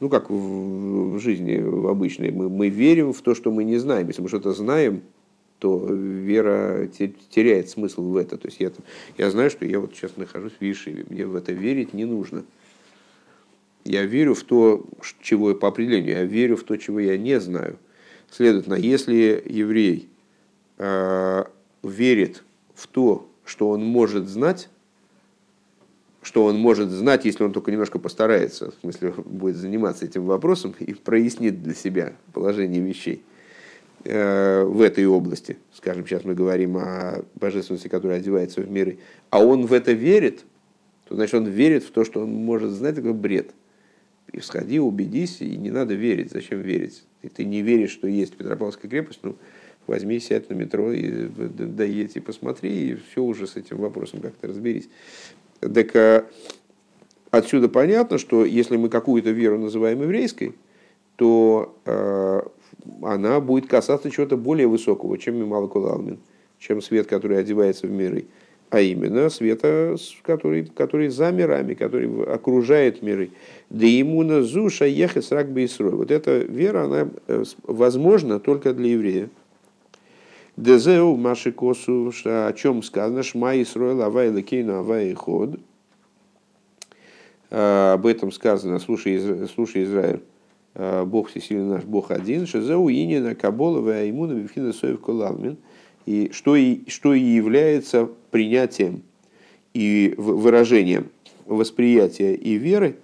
Ну, как в жизни в обычной. Мы, мы верим в то, что мы не знаем. Если мы что-то знаем, то вера теряет смысл в это. То есть я, я знаю, что я вот сейчас нахожусь в Вишиве, мне в это верить не нужно. Я верю в то, чего по определению, я верю в то, чего я не знаю. Следовательно, если еврей э, верит в то, что он может знать, что он может знать, если он только немножко постарается, в смысле [laughs] будет заниматься этим вопросом и прояснит для себя положение вещей, в этой области, скажем, сейчас мы говорим о божественности, которая одевается в миры, а он в это верит, то значит он верит в то, что он может знать, такой бред. И сходи, убедись, и не надо верить. Зачем верить? И ты не веришь, что есть Петропавловская крепость, ну, возьми, сядь на метро и доедь и посмотри, и все уже с этим вопросом как-то разберись. Так а, отсюда понятно, что если мы какую-то веру называем еврейской, то э, она будет касаться чего-то более высокого, чем Мималакулалмин, чем свет, который одевается в миры. а именно света, который, который за мирами, который окружает миры. Да ему на зуша ехать с рак Вот эта вера, она э, возможна только для еврея. Дезеу маши косу, о чем сказано, шма Исроэл авай лекейну авай ход. А, об этом сказано, слушай, слушай Израиль, Бог всесильный наш, Бог один, шезеу инина кабола аймуна бифхина соев колалмин. И что, и что и является принятием и выражением восприятия и веры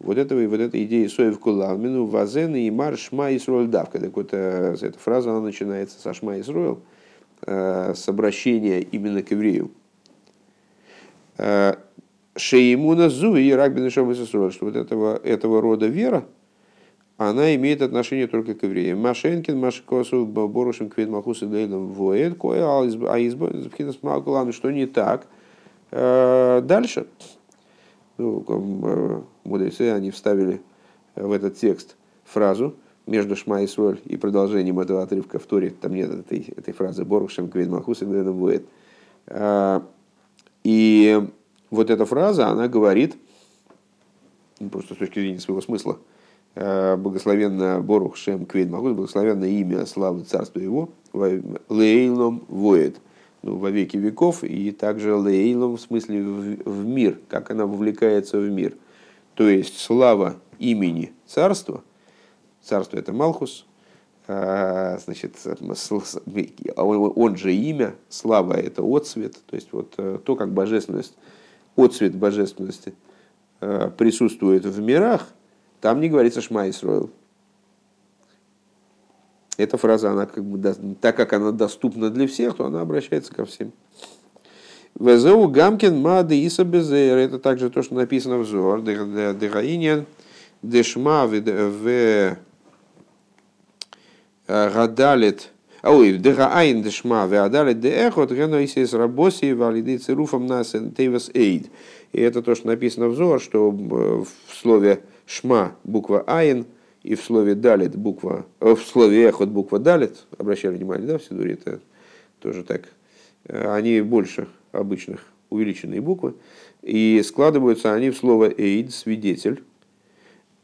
вот этого и вот этой идеи соев кулалмину вазен и мар шма давка. Так вот, э, эта фраза она начинается со шма э, с обращения именно к еврею. Э, Шеимуна зу и рагбин что вот этого, этого рода вера, она имеет отношение только к евреям. Машенкин, Машкосу, Борушем, Квит, Махус и Лейлом, Воэд, Кое, Аизбо, что не так. Дальше, ну, мудрецы, они вставили в этот текст фразу между Шма и Суэль и продолжением этого отрывка в Торе, там нет этой, этой фразы Борушем, Квит, Махус и Лейлом, Воэд. И вот эта фраза, она говорит, ну, просто с точки зрения своего смысла, э, благословенно Борух Шем Квейд Магус, благословенное имя славы царства его, Лейлом воет, ну, во веки веков, и также Лейлом в смысле в, в мир, как она вовлекается в мир. То есть слава имени царства, царство это Малхус, а, значит, он же имя, слава это отцвет, то есть вот э, то, как божественность отцвет божественности э, присутствует в мирах, там не говорится Шма Исроил. Эта фраза, она как бы, так как она доступна для всех, то она обращается ко всем. Везеу Гамкин Мады Иса Безер. Это также то, что написано в Зор. Дегаинен Дешма в Гадалит а ой, дега айн дешма, веадали де эхот, геноисис рабоси, валиды цируфом нас тейвас эйд. И это то, что написано в Зор, что в слове шма буква айн, и в слове далит буква, в слове эхот буква далит, обращали внимание, да, в Сидуре это тоже так, они больше обычных увеличенные буквы, и складываются они в слово эйд, свидетель.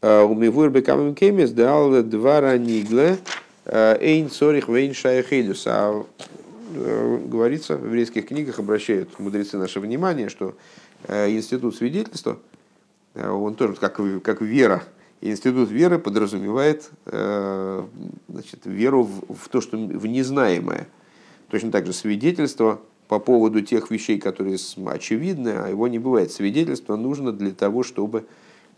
У Мивур Бекамим Кемис дал два ранигле, Эйн цорих вейн шаяхелюс. А э, говорится в еврейских книгах, обращают мудрецы наше внимание, что э, институт свидетельства, э, он тоже как, как вера, институт веры подразумевает значит, веру в, в то, что в незнаемое. Точно так же свидетельство по поводу тех вещей, которые очевидны, а его не бывает. Свидетельство нужно для того, чтобы,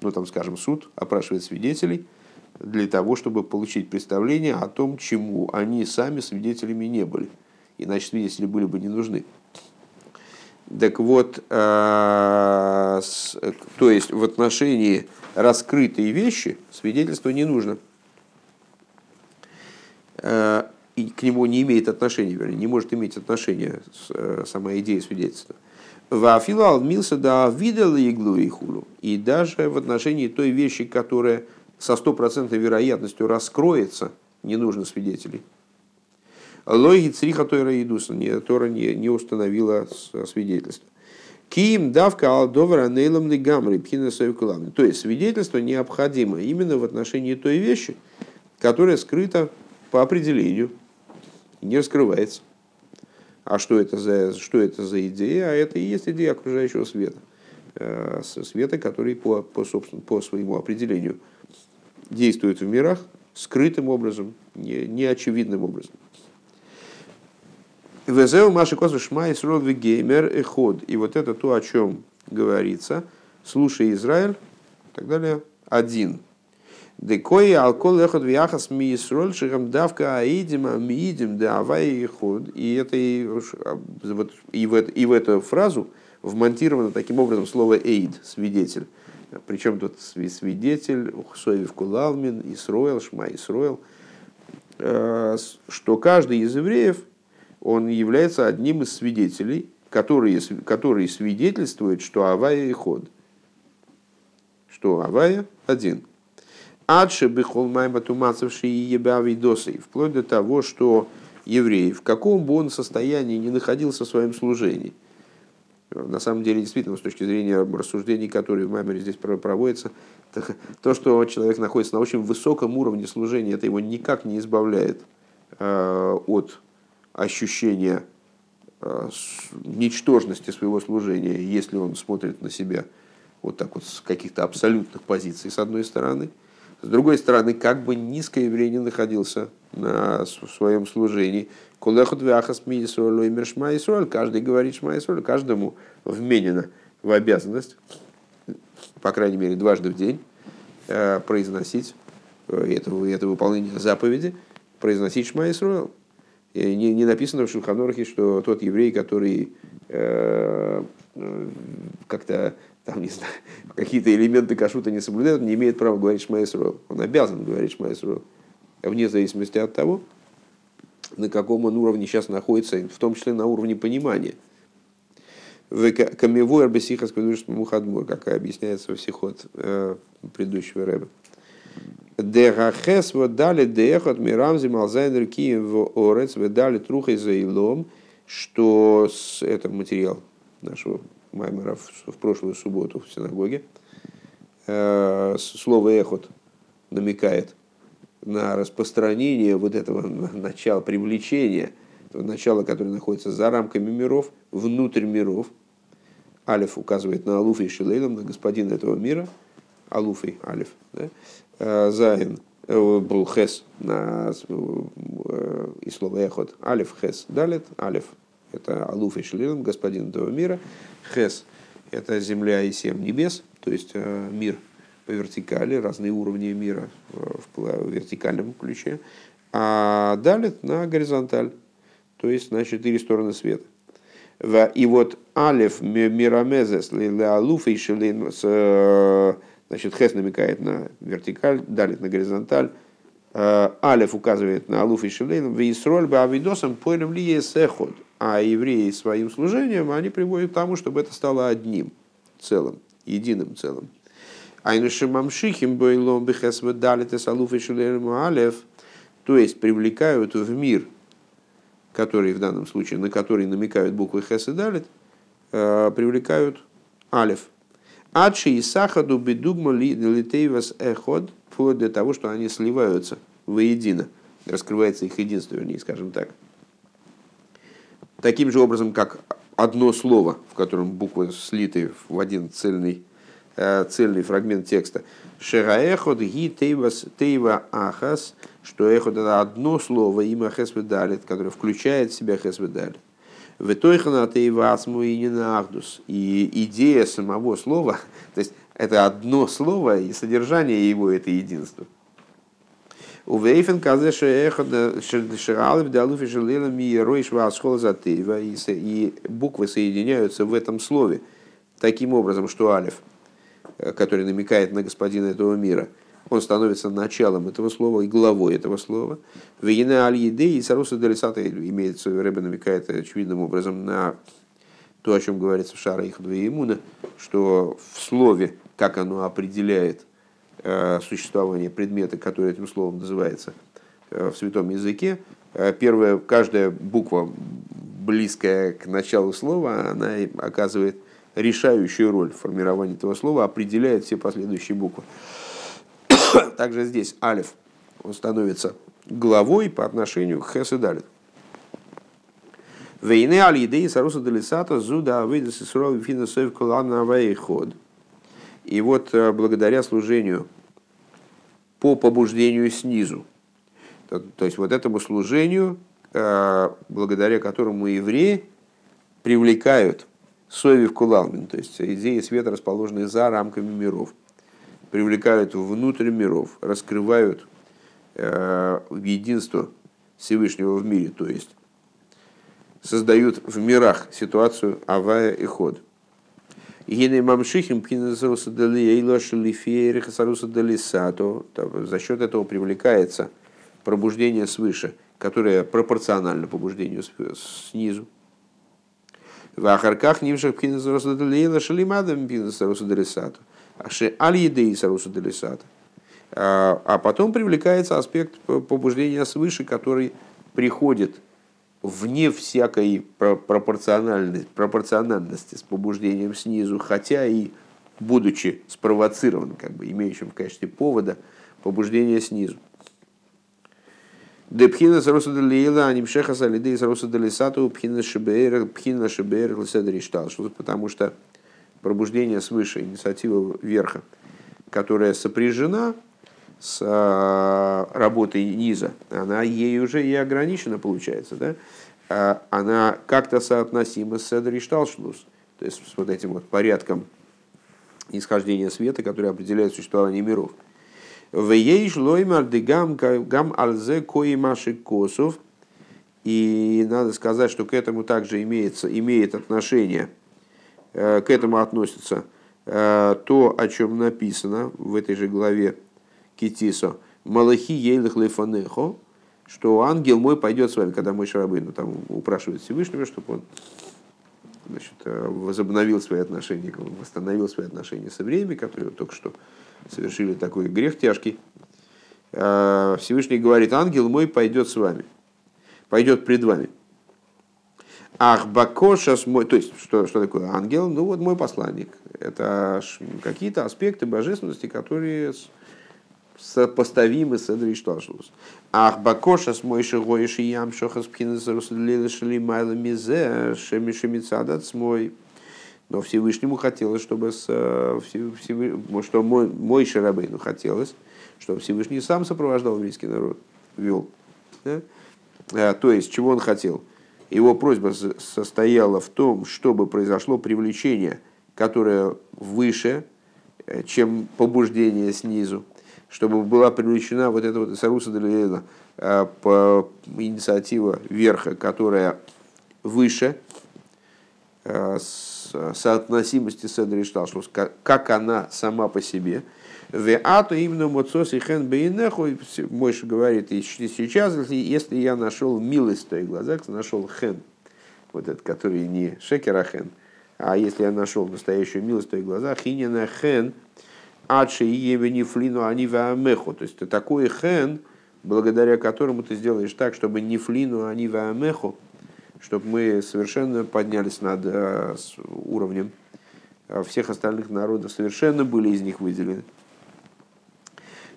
ну там, скажем, суд опрашивает свидетелей – для того, чтобы получить представление о том, чему они сами свидетелями не были. Иначе свидетели были бы не нужны. Так вот, э, то есть в отношении раскрытой вещи свидетельство не нужно. Э, и к нему не имеет отношения, вернее, не может иметь отношения э, сама идея свидетельства. Вафилал милса да видел иглу и хулу. И даже в отношении той вещи, которая со стопроцентной вероятностью раскроется, не нужно свидетелей. Логи цриха Тойра Идуса, Тора не, не установила свидетельство. Ким давка алдовара нейлом гамри пхина То есть свидетельство необходимо именно в отношении той вещи, которая скрыта по определению, не раскрывается. А что это за, что это за идея? А это и есть идея окружающего света. Э, света, который по, по, собственно, по своему определению действует в мирах скрытым образом, не, неочевидным образом. Везеу Маши Косу Шма и Геймер и Ход. И вот это то, о чем говорится. Слушай, Израиль, и так далее, один. Декои алкол эхот вяхас ми Исроль шихам давка аидима миидим да и ход. И это и, вот, и, в, и в эту фразу вмонтировано таким образом слово эйд, свидетель. Причем тут свидетель, Ухсоев Кулалмин, Исроил, Шма Исроил, э, что каждый из евреев, он является одним из свидетелей, которые, которые свидетельствуют, что Авая и Ход. Что Авая один. Адше бихол майма тумацевший ебави досой. Вплоть до того, что еврей, в каком бы он состоянии не находился в своем служении, На самом деле, действительно, с точки зрения рассуждений, которые в Маймере здесь проводятся, то, что человек находится на очень высоком уровне служения, это его никак не избавляет от ощущения ничтожности своего служения, если он смотрит на себя вот так вот с каких-то абсолютных позиций, с одной стороны. С другой стороны, как бы низко еврей не находился на своем служении, каждый говорит шма исуэлю, каждому вменено в обязанность, по крайней мере, дважды в день, э, произносить, э, это, это выполнение заповеди, произносить шма исуэлю. Не, не написано в Шульханорахе, что тот еврей, который э, как-то там, не знаю, [laughs] какие-то элементы кашута не соблюдает, не имеет права говорить Шмайсрол. Он обязан говорить Шмайсрол. Вне зависимости от того, на каком он уровне сейчас находится, в том числе на уровне понимания. В Камевой Арбесихас Мухадмур, как объясняется в сихот э, предыдущего рэба. Дехахес вот дали дехот мирамзи малзайнер киев в орец, вы дали трухой за илом, что это материал нашего Маймера в прошлую субботу в синагоге. Э, слово «эхот» намекает на распространение вот этого начала привлечения, начала, которое находится за рамками миров, внутрь миров. Алиф указывает на Алуфа и Шилейлом, на господина этого мира. Алуф и Алиф. Да? Э, Заин э, был хес на, и слово эхот. Алиф хес далит. Алиф это Алуф и Шилейлом, господин этого мира. Хес – это земля и семь небес, то есть э, мир по вертикали, разные уровни мира в вертикальном ключе, а далит на горизонталь, то есть на четыре стороны света. И вот алиф мирамезес леалуф и э, значит, хес намекает на вертикаль, далит на горизонталь, э, алиф указывает на алуф и шелейн, в Исроль бы авидосом поэлем ли есеход – а евреи своим служением, они приводят к тому, чтобы это стало одним целым, единым целым. Айнушимамшихим бойлом бихесведалитес алуф и алев, то есть привлекают в мир, который в данном случае, на который намекают буквы хес и далит, э, привлекают алев. Адши и сахаду бедугма литейвас эход, вплоть до того, что они сливаются воедино, раскрывается их единство, вернее, скажем так таким же образом, как одно слово, в котором буквы слиты в один цельный, э, цельный фрагмент текста. Шераэхот ги тейва ахас, что эхот это одно слово, имя хесведалит, которое включает в себя хесведалит. И идея самого слова, [laughs] то есть это одно слово, и содержание его это единство – у Вейфен казе шералев далуфи шелела ми ройш школа затыва. И буквы соединяются в этом слове таким образом, что алиф, э, который намекает на господина этого мира, он становится началом этого слова и главой этого слова. Вегина аль еды и саруса делисата имеется, Рэбе намекает очевидным образом на то, о чем говорится в Шара их имуна, что в слове, как оно определяет Э, существование предмета, который этим словом называется э, в святом языке, э, первая, каждая буква, близкая к началу слова, она оказывает решающую роль в формировании этого слова, определяет все последующие буквы. [coughs] Также здесь алиф, он становится главой по отношению к хес и далит. Вейне аль-идеи саруса делисата зуда авейдас исрол финасоев колана ход – и вот э, благодаря служению по побуждению снизу, то, то есть вот этому служению, э, благодаря которому евреи привлекают сови в кулалмин, то есть идеи света, расположенные за рамками миров, привлекают внутрь миров, раскрывают э, единство Всевышнего в мире, то есть создают в мирах ситуацию авая и ход – Гены мамшихим пхинасаруса дали эйлоша лифеери хасаруса дали сато. За счет этого привлекается пробуждение свыше, которое пропорционально побуждению снизу. В Ахарках нимшах пхинасаруса дали эйлоша лимадам пхинасаруса дали сато. Аше аль едеи саруса сато. А потом привлекается аспект побуждения свыше, который приходит вне всякой пропорциональности, пропорциональности с побуждением снизу, хотя и будучи спровоцированным, как бы имеющим в качестве повода побуждение снизу. Депхина зароса делила, а нимшеха салиды зароса делисату, пхина шибер, пхина шибер, лседриштал. Потому что пробуждение свыше, инициатива верха, которая сопряжена с а, работой низа, она ей уже и ограничена получается, да? А она как-то соотносима с Седришталшлус, то есть с вот этим вот порядком исхождения света, который определяет существование миров – в ейш лоймар дегам гам алзе кои маши косов. И надо сказать, что к этому также имеется, имеет отношение, к этому относится э, то, о чем написано в этой же главе Китисо. Малахи ейлых лефанехо, что ангел мой пойдет с вами, когда мой шарабын там упрашивает Всевышнего, чтобы он значит, э, возобновил свои отношения, восстановил свои отношения со временем, которые только что совершили такой грех тяжкий. Всевышний говорит, ангел мой пойдет с вами, пойдет пред вами. Ах, бакошас мой, то есть, что, что такое ангел? Ну вот мой посланник. Это какие-то аспекты божественности, которые сопоставимы с Эдришталшус. Ах, бакошас мой шигоиши ям шохас пхинас руслили шли майла мизе шемишемицадат мой. Но Всевышнему хотелось, чтобы с, Всевышний, что мой, мой Шарабейну хотелось, чтобы Всевышний сам сопровождал еврейский народ, вел. Да? А, то есть, чего он хотел? Его просьба состояла в том, чтобы произошло привлечение, которое выше, э, чем побуждение снизу, чтобы была привлечена вот эта вот Саруса Далиэла, по инициатива верха, которая выше, с соотносимости с Эдришталшус, как она сама по себе. В ату именно моцос и хен бейнеху, Мойша говорит, сейчас, если я нашел милость в твоих глазах, нашел хен, вот этот, который не шекер, а хен, а если я нашел настоящую милость в твоих глазах, хинина хен, адши и флину они ваамеху, то есть это такой хен, благодаря которому ты сделаешь так, чтобы не флину они ваамеху, чтобы мы совершенно поднялись над э, уровнем э, всех остальных народов, совершенно были из них выделены.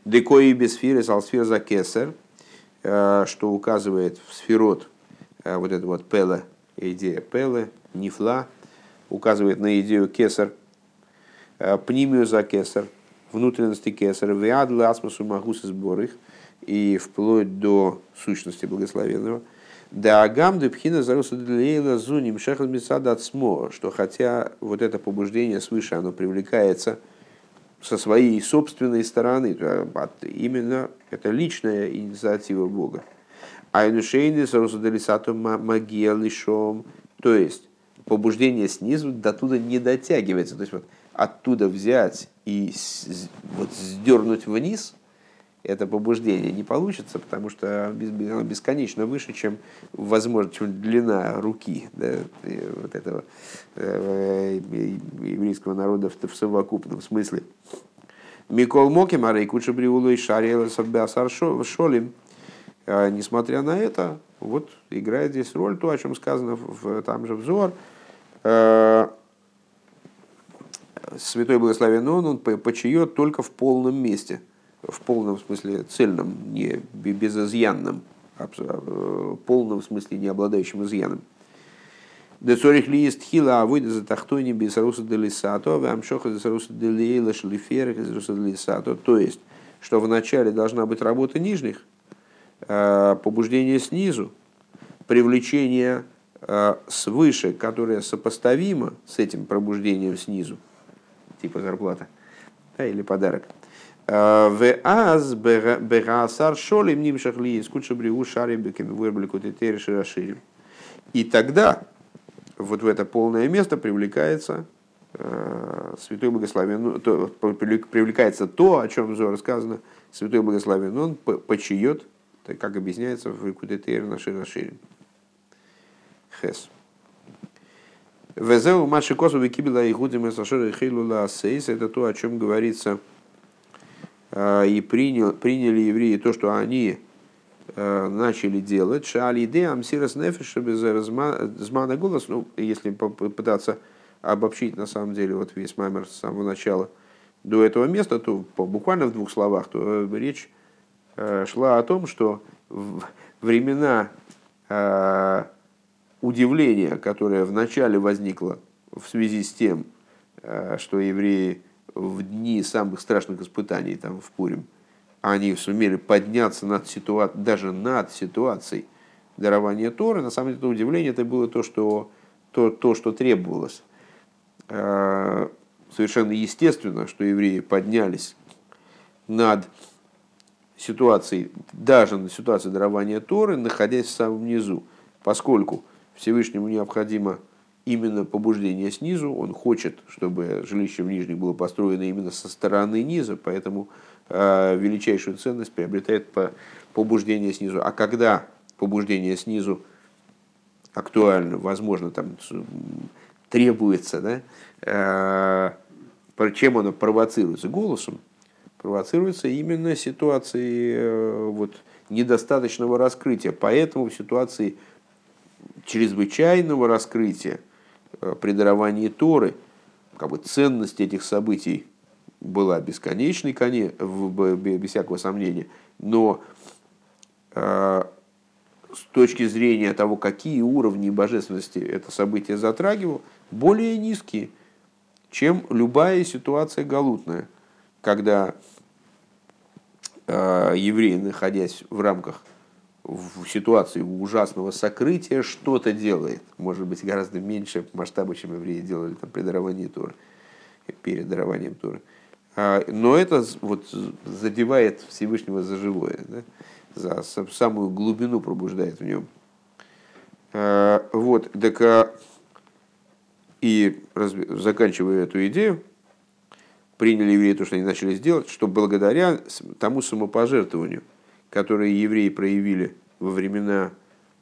Декои без сферы, салсфер за кесар, э, что указывает в сферот, вот это вот пеле, идея пеле, нифла, указывает на идею кесар, пнимию за кесар, внутренности кесар, виадла асмасу магуса сборых, и вплоть до сущности благословенного – да агам депхина заруса длейла зуним шехал мисада смо, что хотя вот это побуждение свыше, оно привлекается со своей собственной стороны, именно это личная инициатива Бога. Айнушейны заруса делисату магия лишом, то есть побуждение снизу до туда не дотягивается, то есть вот оттуда взять и вот сдернуть вниз – это побуждение не получится, потому что оно бесконечно выше, чем, возможно, чем длина руки да, вот этого э, еврейского народа в, совокупном смысле. Микол Моки, Марей Бриулу и Шариэл Саббиасар Шолим. А, несмотря на это, вот играет здесь роль то, о чем сказано в, там же взор. Э, Святой Благословен Он, он почает только в полном месте – в полном смысле цельном, не безызъянном, а полном смысле не обладающим изъяном. Децорих ли есть хила, а выйдет за тахтойни без руса делисато, а амшоха за руса делиэла шлиферах из руса делисато. То есть, что вначале должна быть работа нижних, а, побуждение снизу, привлечение а, свыше, которое сопоставимо с этим пробуждением снизу, типа зарплата да, или подарок – в аз бегасар шолим нимшах ли скуча бригу шарибекем вырблику тетери широширим. И тогда вот в это полное место привлекается э, Святой Благословен, ну, то, привлекается то, о чем Зора сказано, Святой Благословен, он почает, как объясняется в Рикудетере на Широширим. Хес. Везеу маши косу викибила и гудим эсашер хейлула сейс. Это то, о чем говорится и принял, приняли евреи то, что они начали делать. Шалиде амсирас нефиш без змана голос, ну, если попытаться обобщить на самом деле вот весь маймер с самого начала до этого места, то буквально в двух словах, то речь шла о том, что времена удивления, которое вначале возникло в связи с тем, что евреи в дни самых страшных испытаний, там, в Пурим, они сумели подняться над ситуацией, даже над ситуацией дарования Торы, на самом деле удивление это было то, что, то, то, что требовалось. А, совершенно естественно, что евреи поднялись над ситуацией, даже на ситуацией дарования Торы, находясь в самом низу, поскольку Всевышнему необходимо именно побуждение снизу, он хочет, чтобы жилище в нижнем было построено именно со стороны низа, поэтому э, величайшую ценность приобретает по побуждение снизу. А когда побуждение снизу актуально, возможно, там требуется, да, э, чем оно провоцируется? Голосом. Провоцируется именно ситуацией э, вот, недостаточного раскрытия. Поэтому в ситуации чрезвычайного раскрытия – при даровании Торы, как бы ценность этих событий была бесконечной, без всякого сомнения, но э, с точки зрения того, какие уровни божественности это событие затрагивало, более низкие, чем любая ситуация галутная, когда э, еврей, находясь в рамках в ситуации ужасного сокрытия что-то делает. Может быть, гораздо меньше масштаба, чем евреи делали там, при даровании Торы, перед дарованием Торы. А, но это вот задевает Всевышнего за живое, да? за самую глубину пробуждает в нем. А, вот, так а, и заканчивая эту идею, приняли евреи то, что они начали сделать, что благодаря тому самопожертвованию, которые евреи проявили во времена,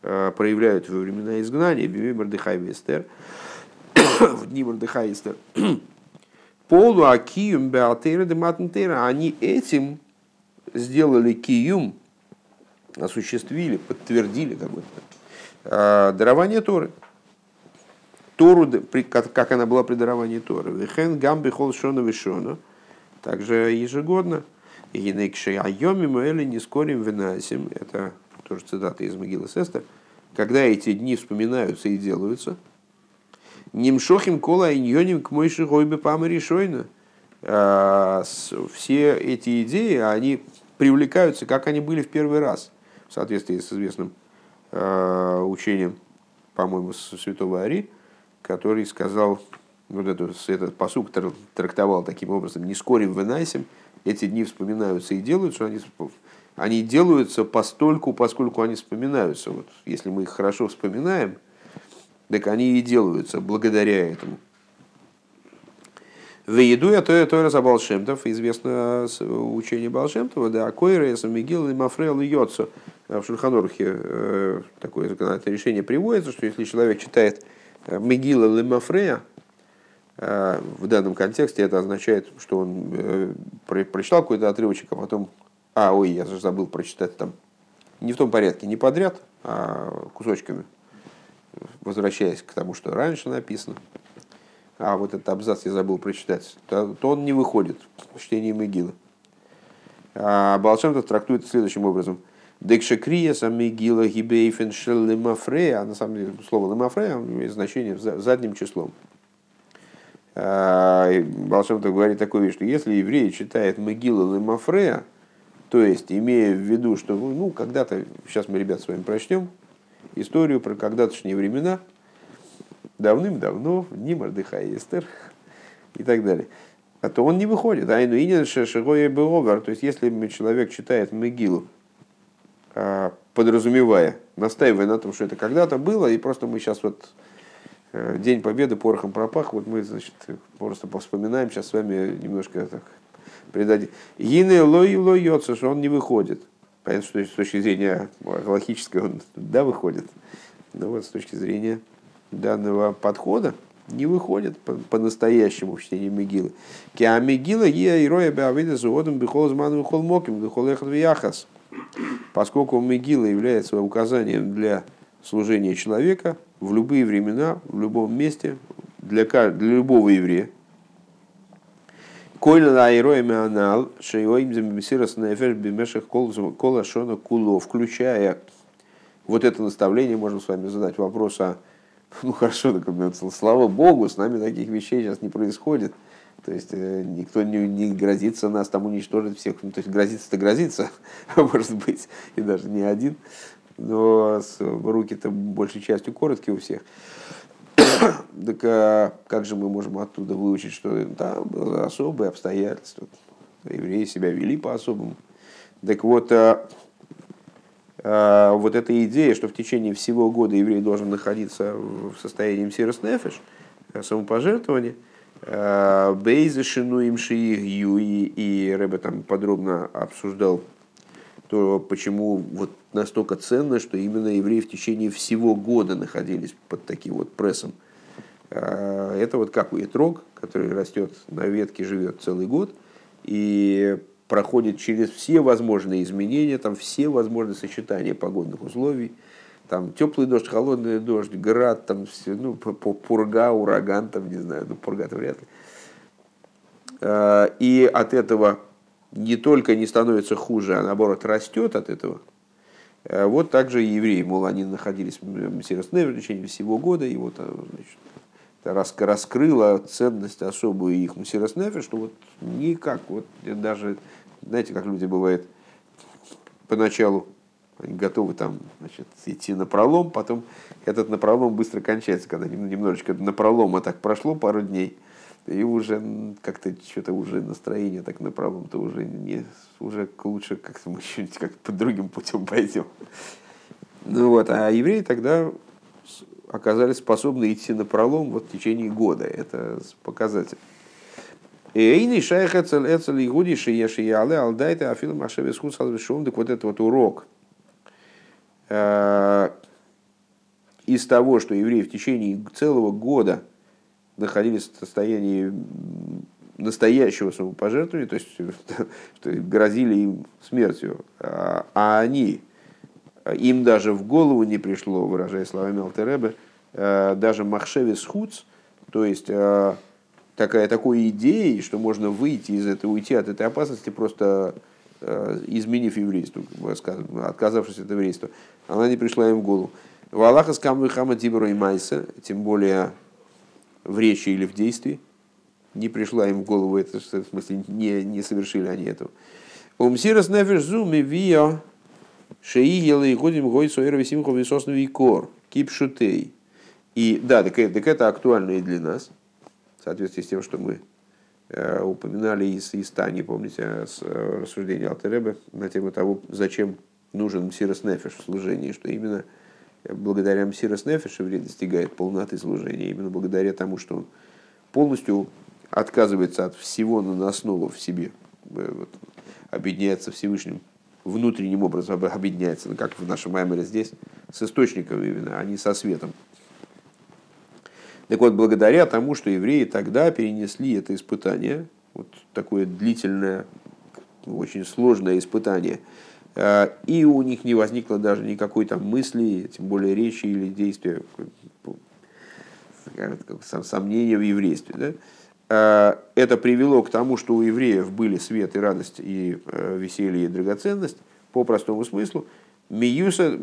э, проявляют во времена изгнания, Биби Мордыхай Вестер, [coughs] в дни Мордыхай Эстер, [coughs] Полу Акиюм Беалтейра де они этим сделали киюм, осуществили, подтвердили как бы, э, дарование Торы. Тору, как она была при даровании Торы. Вехен гамби хол шона вишона. Также ежегодно – Гинекши айоми муэли не скорим винасим. Это тоже цитата из Могилы Сестер. Когда эти дни вспоминаются и делаются. Нимшохим кола иньоним к мойши гойбе памари шойна. А, все эти идеи, они привлекаются, как они были в первый раз, в соответствии с известным а, учением, по-моему, святого Ари, который сказал, вот этот, этот посук трактовал таким образом, не скорим выносим, эти дни вспоминаются и делаются, они, они делаются постольку, поскольку они вспоминаются. Вот, если мы их хорошо вспоминаем, так они и делаются благодаря этому. В еду я то я то раз Балшемтов, известно учение Балшемтова, да, Койра, Мигил и Мафрел и Йоцо. В Шульханорхе э, такое законодательное решение приводится, что если человек читает Мигила Лемафрея, Э, в данном контексте это означает, что он э, прочитал какой-то отрывочек, а потом, а, ой, я же забыл прочитать там, не в том порядке, не подряд, а кусочками, возвращаясь к тому, что раньше написано, а вот этот абзац я забыл прочитать, то, то он не выходит в чтении Мегилы. А Балшемтов трактует следующим образом. Декшекрия самигила гибейфен а на самом деле слово лемафрея имеет значение задним числом. А, Балшемтов говорит такую вещь, что если еврей читает Могилу Лемафрея, то есть имея в виду, что ну, когда-то, сейчас мы, ребят, с вами прочтем историю про когда-тошние времена, давным-давно, не Мордыха и Эстер и так далее, а то он не выходит. Айну инин шешегоя беовар, то есть если человек читает Могилу, а, подразумевая, настаивая на том, что это когда-то было, и просто мы сейчас вот Э, День Победы порохом пропах. Вот мы, значит, просто вспоминаем сейчас с вами немножко так придадим. Гине лой лойется, что он не выходит. Понятно, что с точки зрения логической он да выходит. Но вот с точки зрения данного подхода не выходит по-настоящему в чтении Мегилы. Киа Мегила гия и роя беавида зуодом бихол зману бихол моким бихол эхот вияхас. поскольку Мегила является указанием для служения человека в любые времена, в любом месте, для, для любого еврея. Койла айроями анал, шейоим замесирас нефеш бимешах кола шона куло, включая вот это наставление, можем с вами задать вопрос, а ну хорошо, так, слава Богу, с нами таких вещей сейчас не происходит. То есть э, никто не, не грозится нас там уничтожить всех. Ну, то есть грозится-то грозится, [laughs] может быть, и даже не один. Но руки-то большей частью короткие у всех. [coughs] так а как же мы можем оттуда выучить, что там было особые обстоятельства, евреи себя вели по-особому. Так вот, а, а, вот эта идея, что в течение всего года еврей должен находиться в состоянии мсирос нефеш, самопожертвования, Бейзешину им Юи, и Рэбе там подробно обсуждал то, почему вот настолько ценно, что именно евреи в течение всего года находились под таким вот прессом. А, это вот как уетрог, который растет на ветке, живет целый год и проходит через все возможные изменения, там все возможные сочетания погодных условий, там теплый дождь, холодный дождь, град, там все, ну, пурга, ураган, там, не знаю, ну, пурга-то вряд ли. А, и от этого не только не становится хуже, а наоборот растет от этого. А, вот также и евреи, мол, они находились в в течение всего года, и вот значит, раскрыла ценность особую их Мусирос что вот никак, вот даже, знаете, как люди бывают поначалу они готовы там значит, идти на пролом, потом этот напролом быстро кончается, когда немножечко на пролом, а так прошло пару дней, и уже как-то что-то уже настроение так на пролом-то уже не уже лучше как-то мы [laughs] что-нибудь как по другим путем пойдем. Ну вот, а евреи тогда оказались способны идти на пролом вот в течение года. Это показатель. Эйни шайх эцель эцель игуди шиеши яле алдайте афил машеве схуд салвешум. Так вот это вот урок э, из того, что евреи в течение целого года находились в состоянии настоящего самопожертвования, то есть [laughs] грозили им смертью, а, а они им даже в голову не пришло, выражая словами Алтеребе, э, даже Махшевис Хуц, то есть э, такая, такой идеей, что можно выйти из этого, уйти от этой опасности, просто э, изменив еврейство, отказавшись от еврейства, она не пришла им в голову. В Аллаха скамвы хама тибру и майса, тем более в речи или в действии, не пришла им в голову, это, в смысле, не, не совершили они этого. Умсирас нефеш зуми вио Шеигела и ходим гой соэр симхов и сосновый кор. Кипшутей. И да, так, так это актуально и для нас. В соответствии с тем, что мы э, упоминали из, из Тани, помните, с э, рассуждения Алтеребе на тему того, зачем нужен Мсирос Нефеш в служении, что именно благодаря Мсирос Нефеш еврей достигает полноты служения, именно благодаря тому, что он полностью отказывается от всего наносного в себе, э, вот, объединяется Всевышним внутренним образом объединяется, ну, как в нашем Маймере здесь, с источником именно, а не со светом. Так вот, благодаря тому, что евреи тогда перенесли это испытание, вот такое длительное, очень сложное испытание, и у них не возникло даже никакой там мысли, тем более речи или действия, сомнения в еврействе. Да? Э, это привело к тому, что у евреев были свет и радость, и э, веселье, и драгоценность, по простому смыслу. Миюса,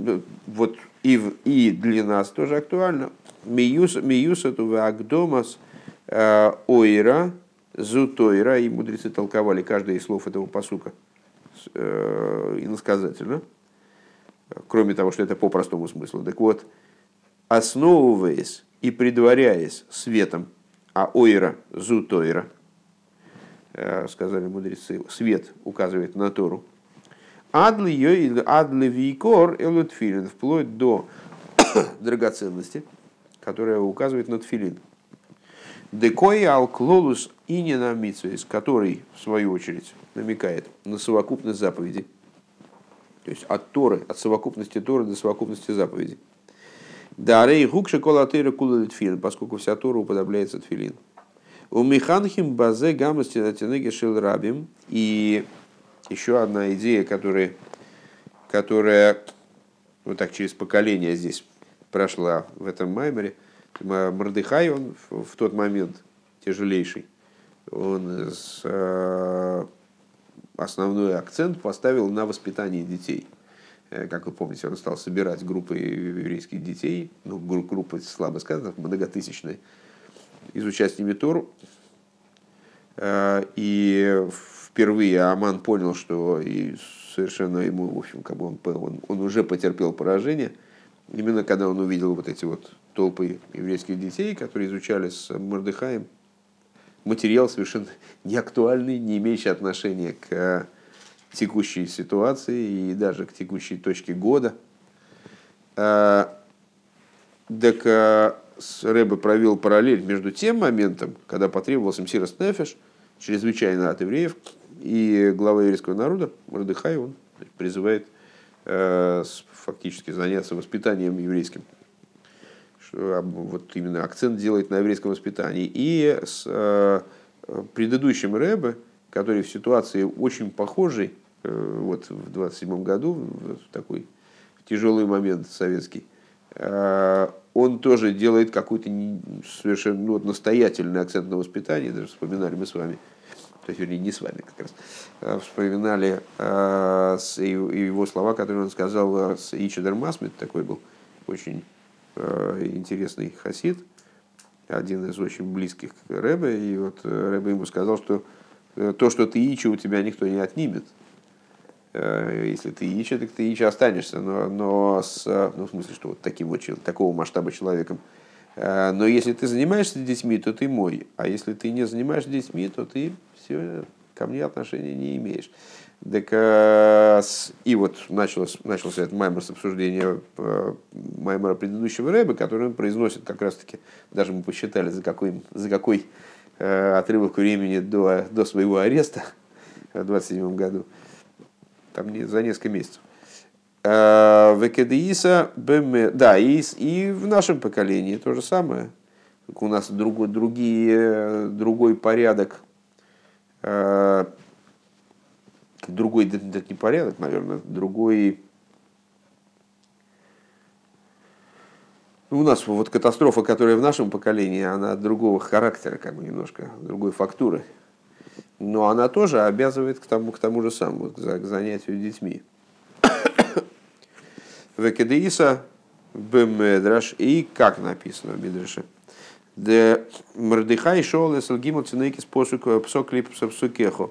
вот и, и для нас тоже актуально, миюса, миюса тувагдомас э, ойра, зутойра, и мудрецы толковали каждое из слов этого посука иносказательно, кроме того, что это по простому смыслу. Так вот, основываясь и предваряясь светом а ойра зу тойра, э, сказали мудрецы, свет указывает на Тору. Адли йой, адли викор элутфилин, вплоть до [coughs] драгоценности, которая указывает на тфилин. Декои алклолус и не на который, в свою очередь, намекает на совокупность заповедей. То есть от Торы, от совокупности Торы до совокупности заповедей. Да, рей гукша колатыра кула поскольку вся Тора уподобляется тфилин. У механхим базе гамасти на тенеге шел рабим. И еще одна идея, которая которая вот так через поколение здесь прошла в этом Маймере. Мордыхай, он в тот момент тяжелейший, он с, э, основной акцент поставил на воспитание детей. Э, как вы помните, он стал собирать группы еврейских детей, ну, группы, слабо сказано, многотысячные, из участиями Тору. Э, и впервые Аман понял, что и совершенно ему, в общем, как бы он, он, он уже потерпел поражение, именно когда он увидел вот эти вот толпы еврейских детей, которые изучали с Мордыхаем материал совершенно [laughs] неактуальный, не имеющий отношения к текущей ситуации и даже к текущей точке года. Так а, Рэбе провел параллель между тем моментом, когда потребовался Мсирос Нефеш, чрезвычайно от евреев, и глава еврейского народа, Мордыхай, он призывает э, фактически заняться воспитанием еврейским. Вот именно акцент делает на еврейском воспитании. И с э, предыдущим Рэбе, который в ситуации очень похожей, э, вот в 27 году, в такой тяжелый момент советский, он тоже делает какой-то совершенно ну, вот, настоятельный акцент на воспитании, даже вспоминали мы с вами, то есть, вернее, не с вами как раз, а вспоминали э, его слова, которые он сказал э, с Ичидер Масмит, такой был очень э, интересный хасид, один из очень близких к Рэбе, и вот Рэбе ему сказал, что то, что ты Ичи, у тебя никто не отнимет. Если ты Ичи, так ты Ичи останешься, но, но с, ну, в смысле, что вот таким вот, такого масштаба человеком. Но если ты занимаешься детьми, то ты мой. А если ты не занимаешься детьми, то ты все, ко мне отношения не имеешь. Так, э, и вот началось, начался этот маймер с обсуждения э, маймера предыдущего рэба, который он произносит как раз-таки, даже мы посчитали, за какой, за какой э, отрывок времени до, до своего ареста в 27 году, там не, за несколько месяцев. Векедеиса, да, и, и в нашем поколении то же самое. У нас другой, другие, другой порядок другой, порядок, наверное, другой... Ну, у нас вот катастрофа, которая в нашем поколении, она другого характера, как бы немножко, другой фактуры. Но она тоже обязывает к тому, к тому же самому, к занятию детьми. [coughs] Векедеиса бемедраш, и как написано в Мидраше – Де Мордыхай шел и Салгиму Цинейки способ псоклип псукехо.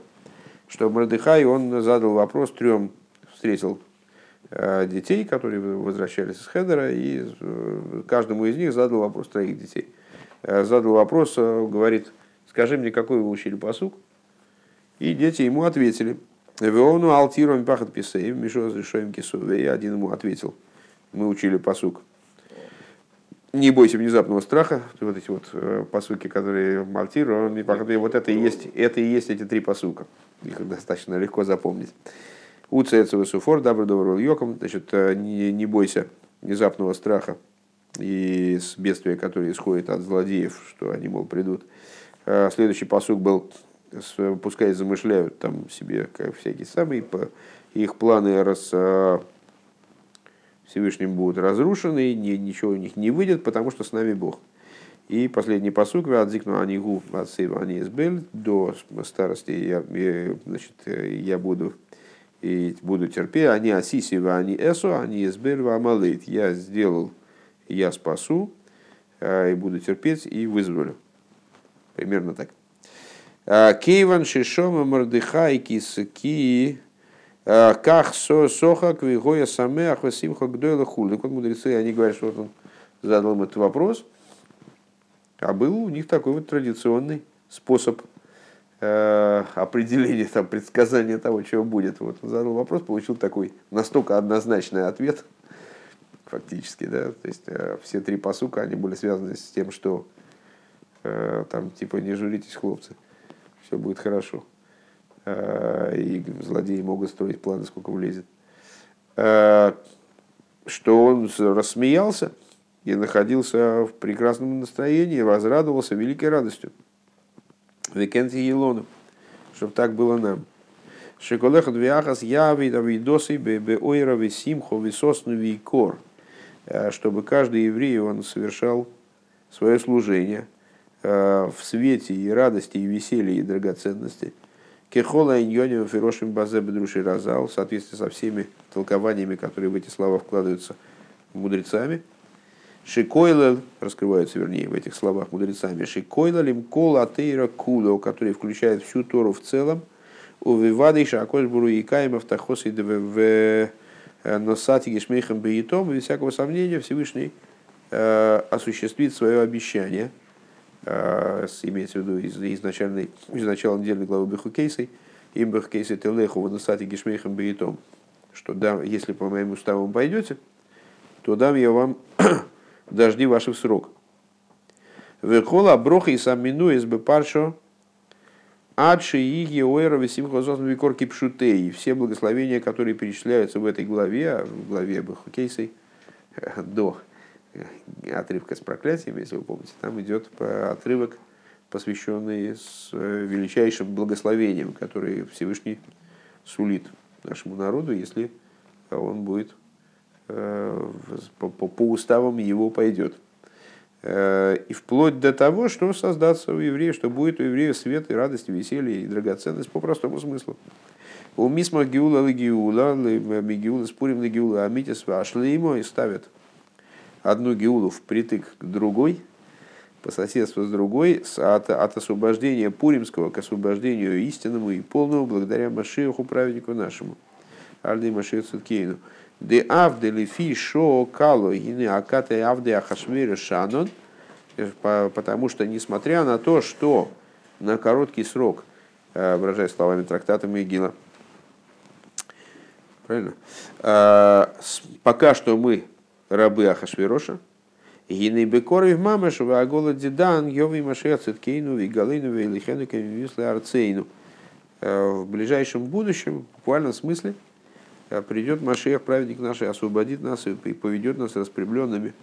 Что Мордыхай, он задал вопрос трем, встретил э, детей, которые возвращались из Хедера, и э, каждому из них задал вопрос троих детей. Э, задал вопрос, говорит, скажи мне, какой вы учили посук? И дети ему ответили. Веону алтиром пахат писеем, мишо разрешаем кисуве. И один ему ответил. Мы учили посук не бойся внезапного страха. Вот эти вот э, посуки, которые Мальтир, он, вот это и есть, это и есть эти три посука. Их достаточно легко запомнить. Уцецевый суфор, добрый добрый йоком. Значит, э, не, не бойся внезапного страха и с бедствия, которое исходит от злодеев, что они, мол, придут. Э, следующий посук был, пускай замышляют там себе как всякие самые, их планы раз Всевышним будут разрушены, ни, ничего у них не выйдет, потому что с нами Бог. И последний посук, «Адзикну анигу отсейва они избель», до старости я, я, значит, я буду, и буду терпеть, они асисива, они эсо, они избель, амалейт. Я сделал, я спасу, а, и буду терпеть, и вызволю. Примерно так. Кейван шишома мордыхай киски Э, как соха квигоя самеах васимха гдойла. Так вот мудрецы, они говорят, что вот он задал им этот вопрос, а был у них такой вот традиционный способ э, определения, там, предсказания того, чего будет. Вот он задал вопрос, получил такой настолько однозначный ответ, фактически, да, то есть э, все три посука, они были связаны с тем, что там, типа, не журитесь, хлопцы, все будет хорошо. Э, и злодеи могут строить планы, сколько влезет, э, что он рассмеялся и находился в прекрасном настроении, возрадовался великой радостью. Викенти Елону, чтобы так было нам. Шеколеха двиахас яви давидосы беойровы симхо висосну викор. Чтобы каждый еврей он совершал свое служение в свете и радости, и веселье, и драгоценности. Кехола иньоним фирошим базе бедруши разал, в соответствии со всеми толкованиями, которые в эти слова вкладываются мудрецами. Шикойлел, раскрываются, вернее, в этих словах мудрецами, Шикойлелем кол атеира куло, который включает всю Тору в целом, у акольбуру и каимов тахосы в э, носати гешмейхам бейтом, без всякого сомнения Всевышний э, осуществит свое обещание, имеется в виду из, изначальной, из недельной главы Бехукейсой, им Бехукейсой телеху в носати гешмейхам бейтом, что да, если по моим уставам пойдете, то дам я вам [clears throat] дожди ваших срок. Вехола броха и сам мину из паршо Адши иги ойра висимхозон викорки пшутей. Все благословения, которые перечисляются в этой главе, в главе Бахукейсой, [laughs] до отрывка с проклятием, если вы помните, там идет отрывок, посвященный с э, величайшим благословением, который Всевышний сулит нашему народу, если он будет Э, по, по, уставам его пойдет. Э, и вплоть до того, что создаться у евреев, что будет у евреев свет и радость, и веселье и драгоценность по простому смыслу. У мисма гиула гиула, гиула спорим на гиула, амитис ему и ставят одну гиулу впритык к другой, по соседству с другой, от, от освобождения Пуримского к освобождению истинному и полному благодаря Машиаху, праведнику нашему. Альды Машиах Цуткейну. Де авде лифи шо кало гины акате авде ахашмире шанон, потому что, несмотря на то, что на короткий срок, э, выражаясь словами трактата Мегила, правильно, э, пока что мы рабы Ахашвироша, Гины бекоры в мамаш, в агола дидан, йови машея циткейну, вигалину, вейлихену, камимюсли арцейну. Э, в ближайшем будущем, в буквальном смысле, а придет Машех, праведник наш, и освободит нас и поведет нас распрямленными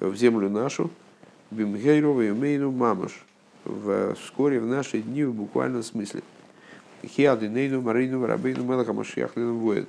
в землю нашу, бимгейрова и мейну мамаш, в, вскоре в наши дни в буквальном смысле. Хиады нейну марину рабейну мелаха Машех воет.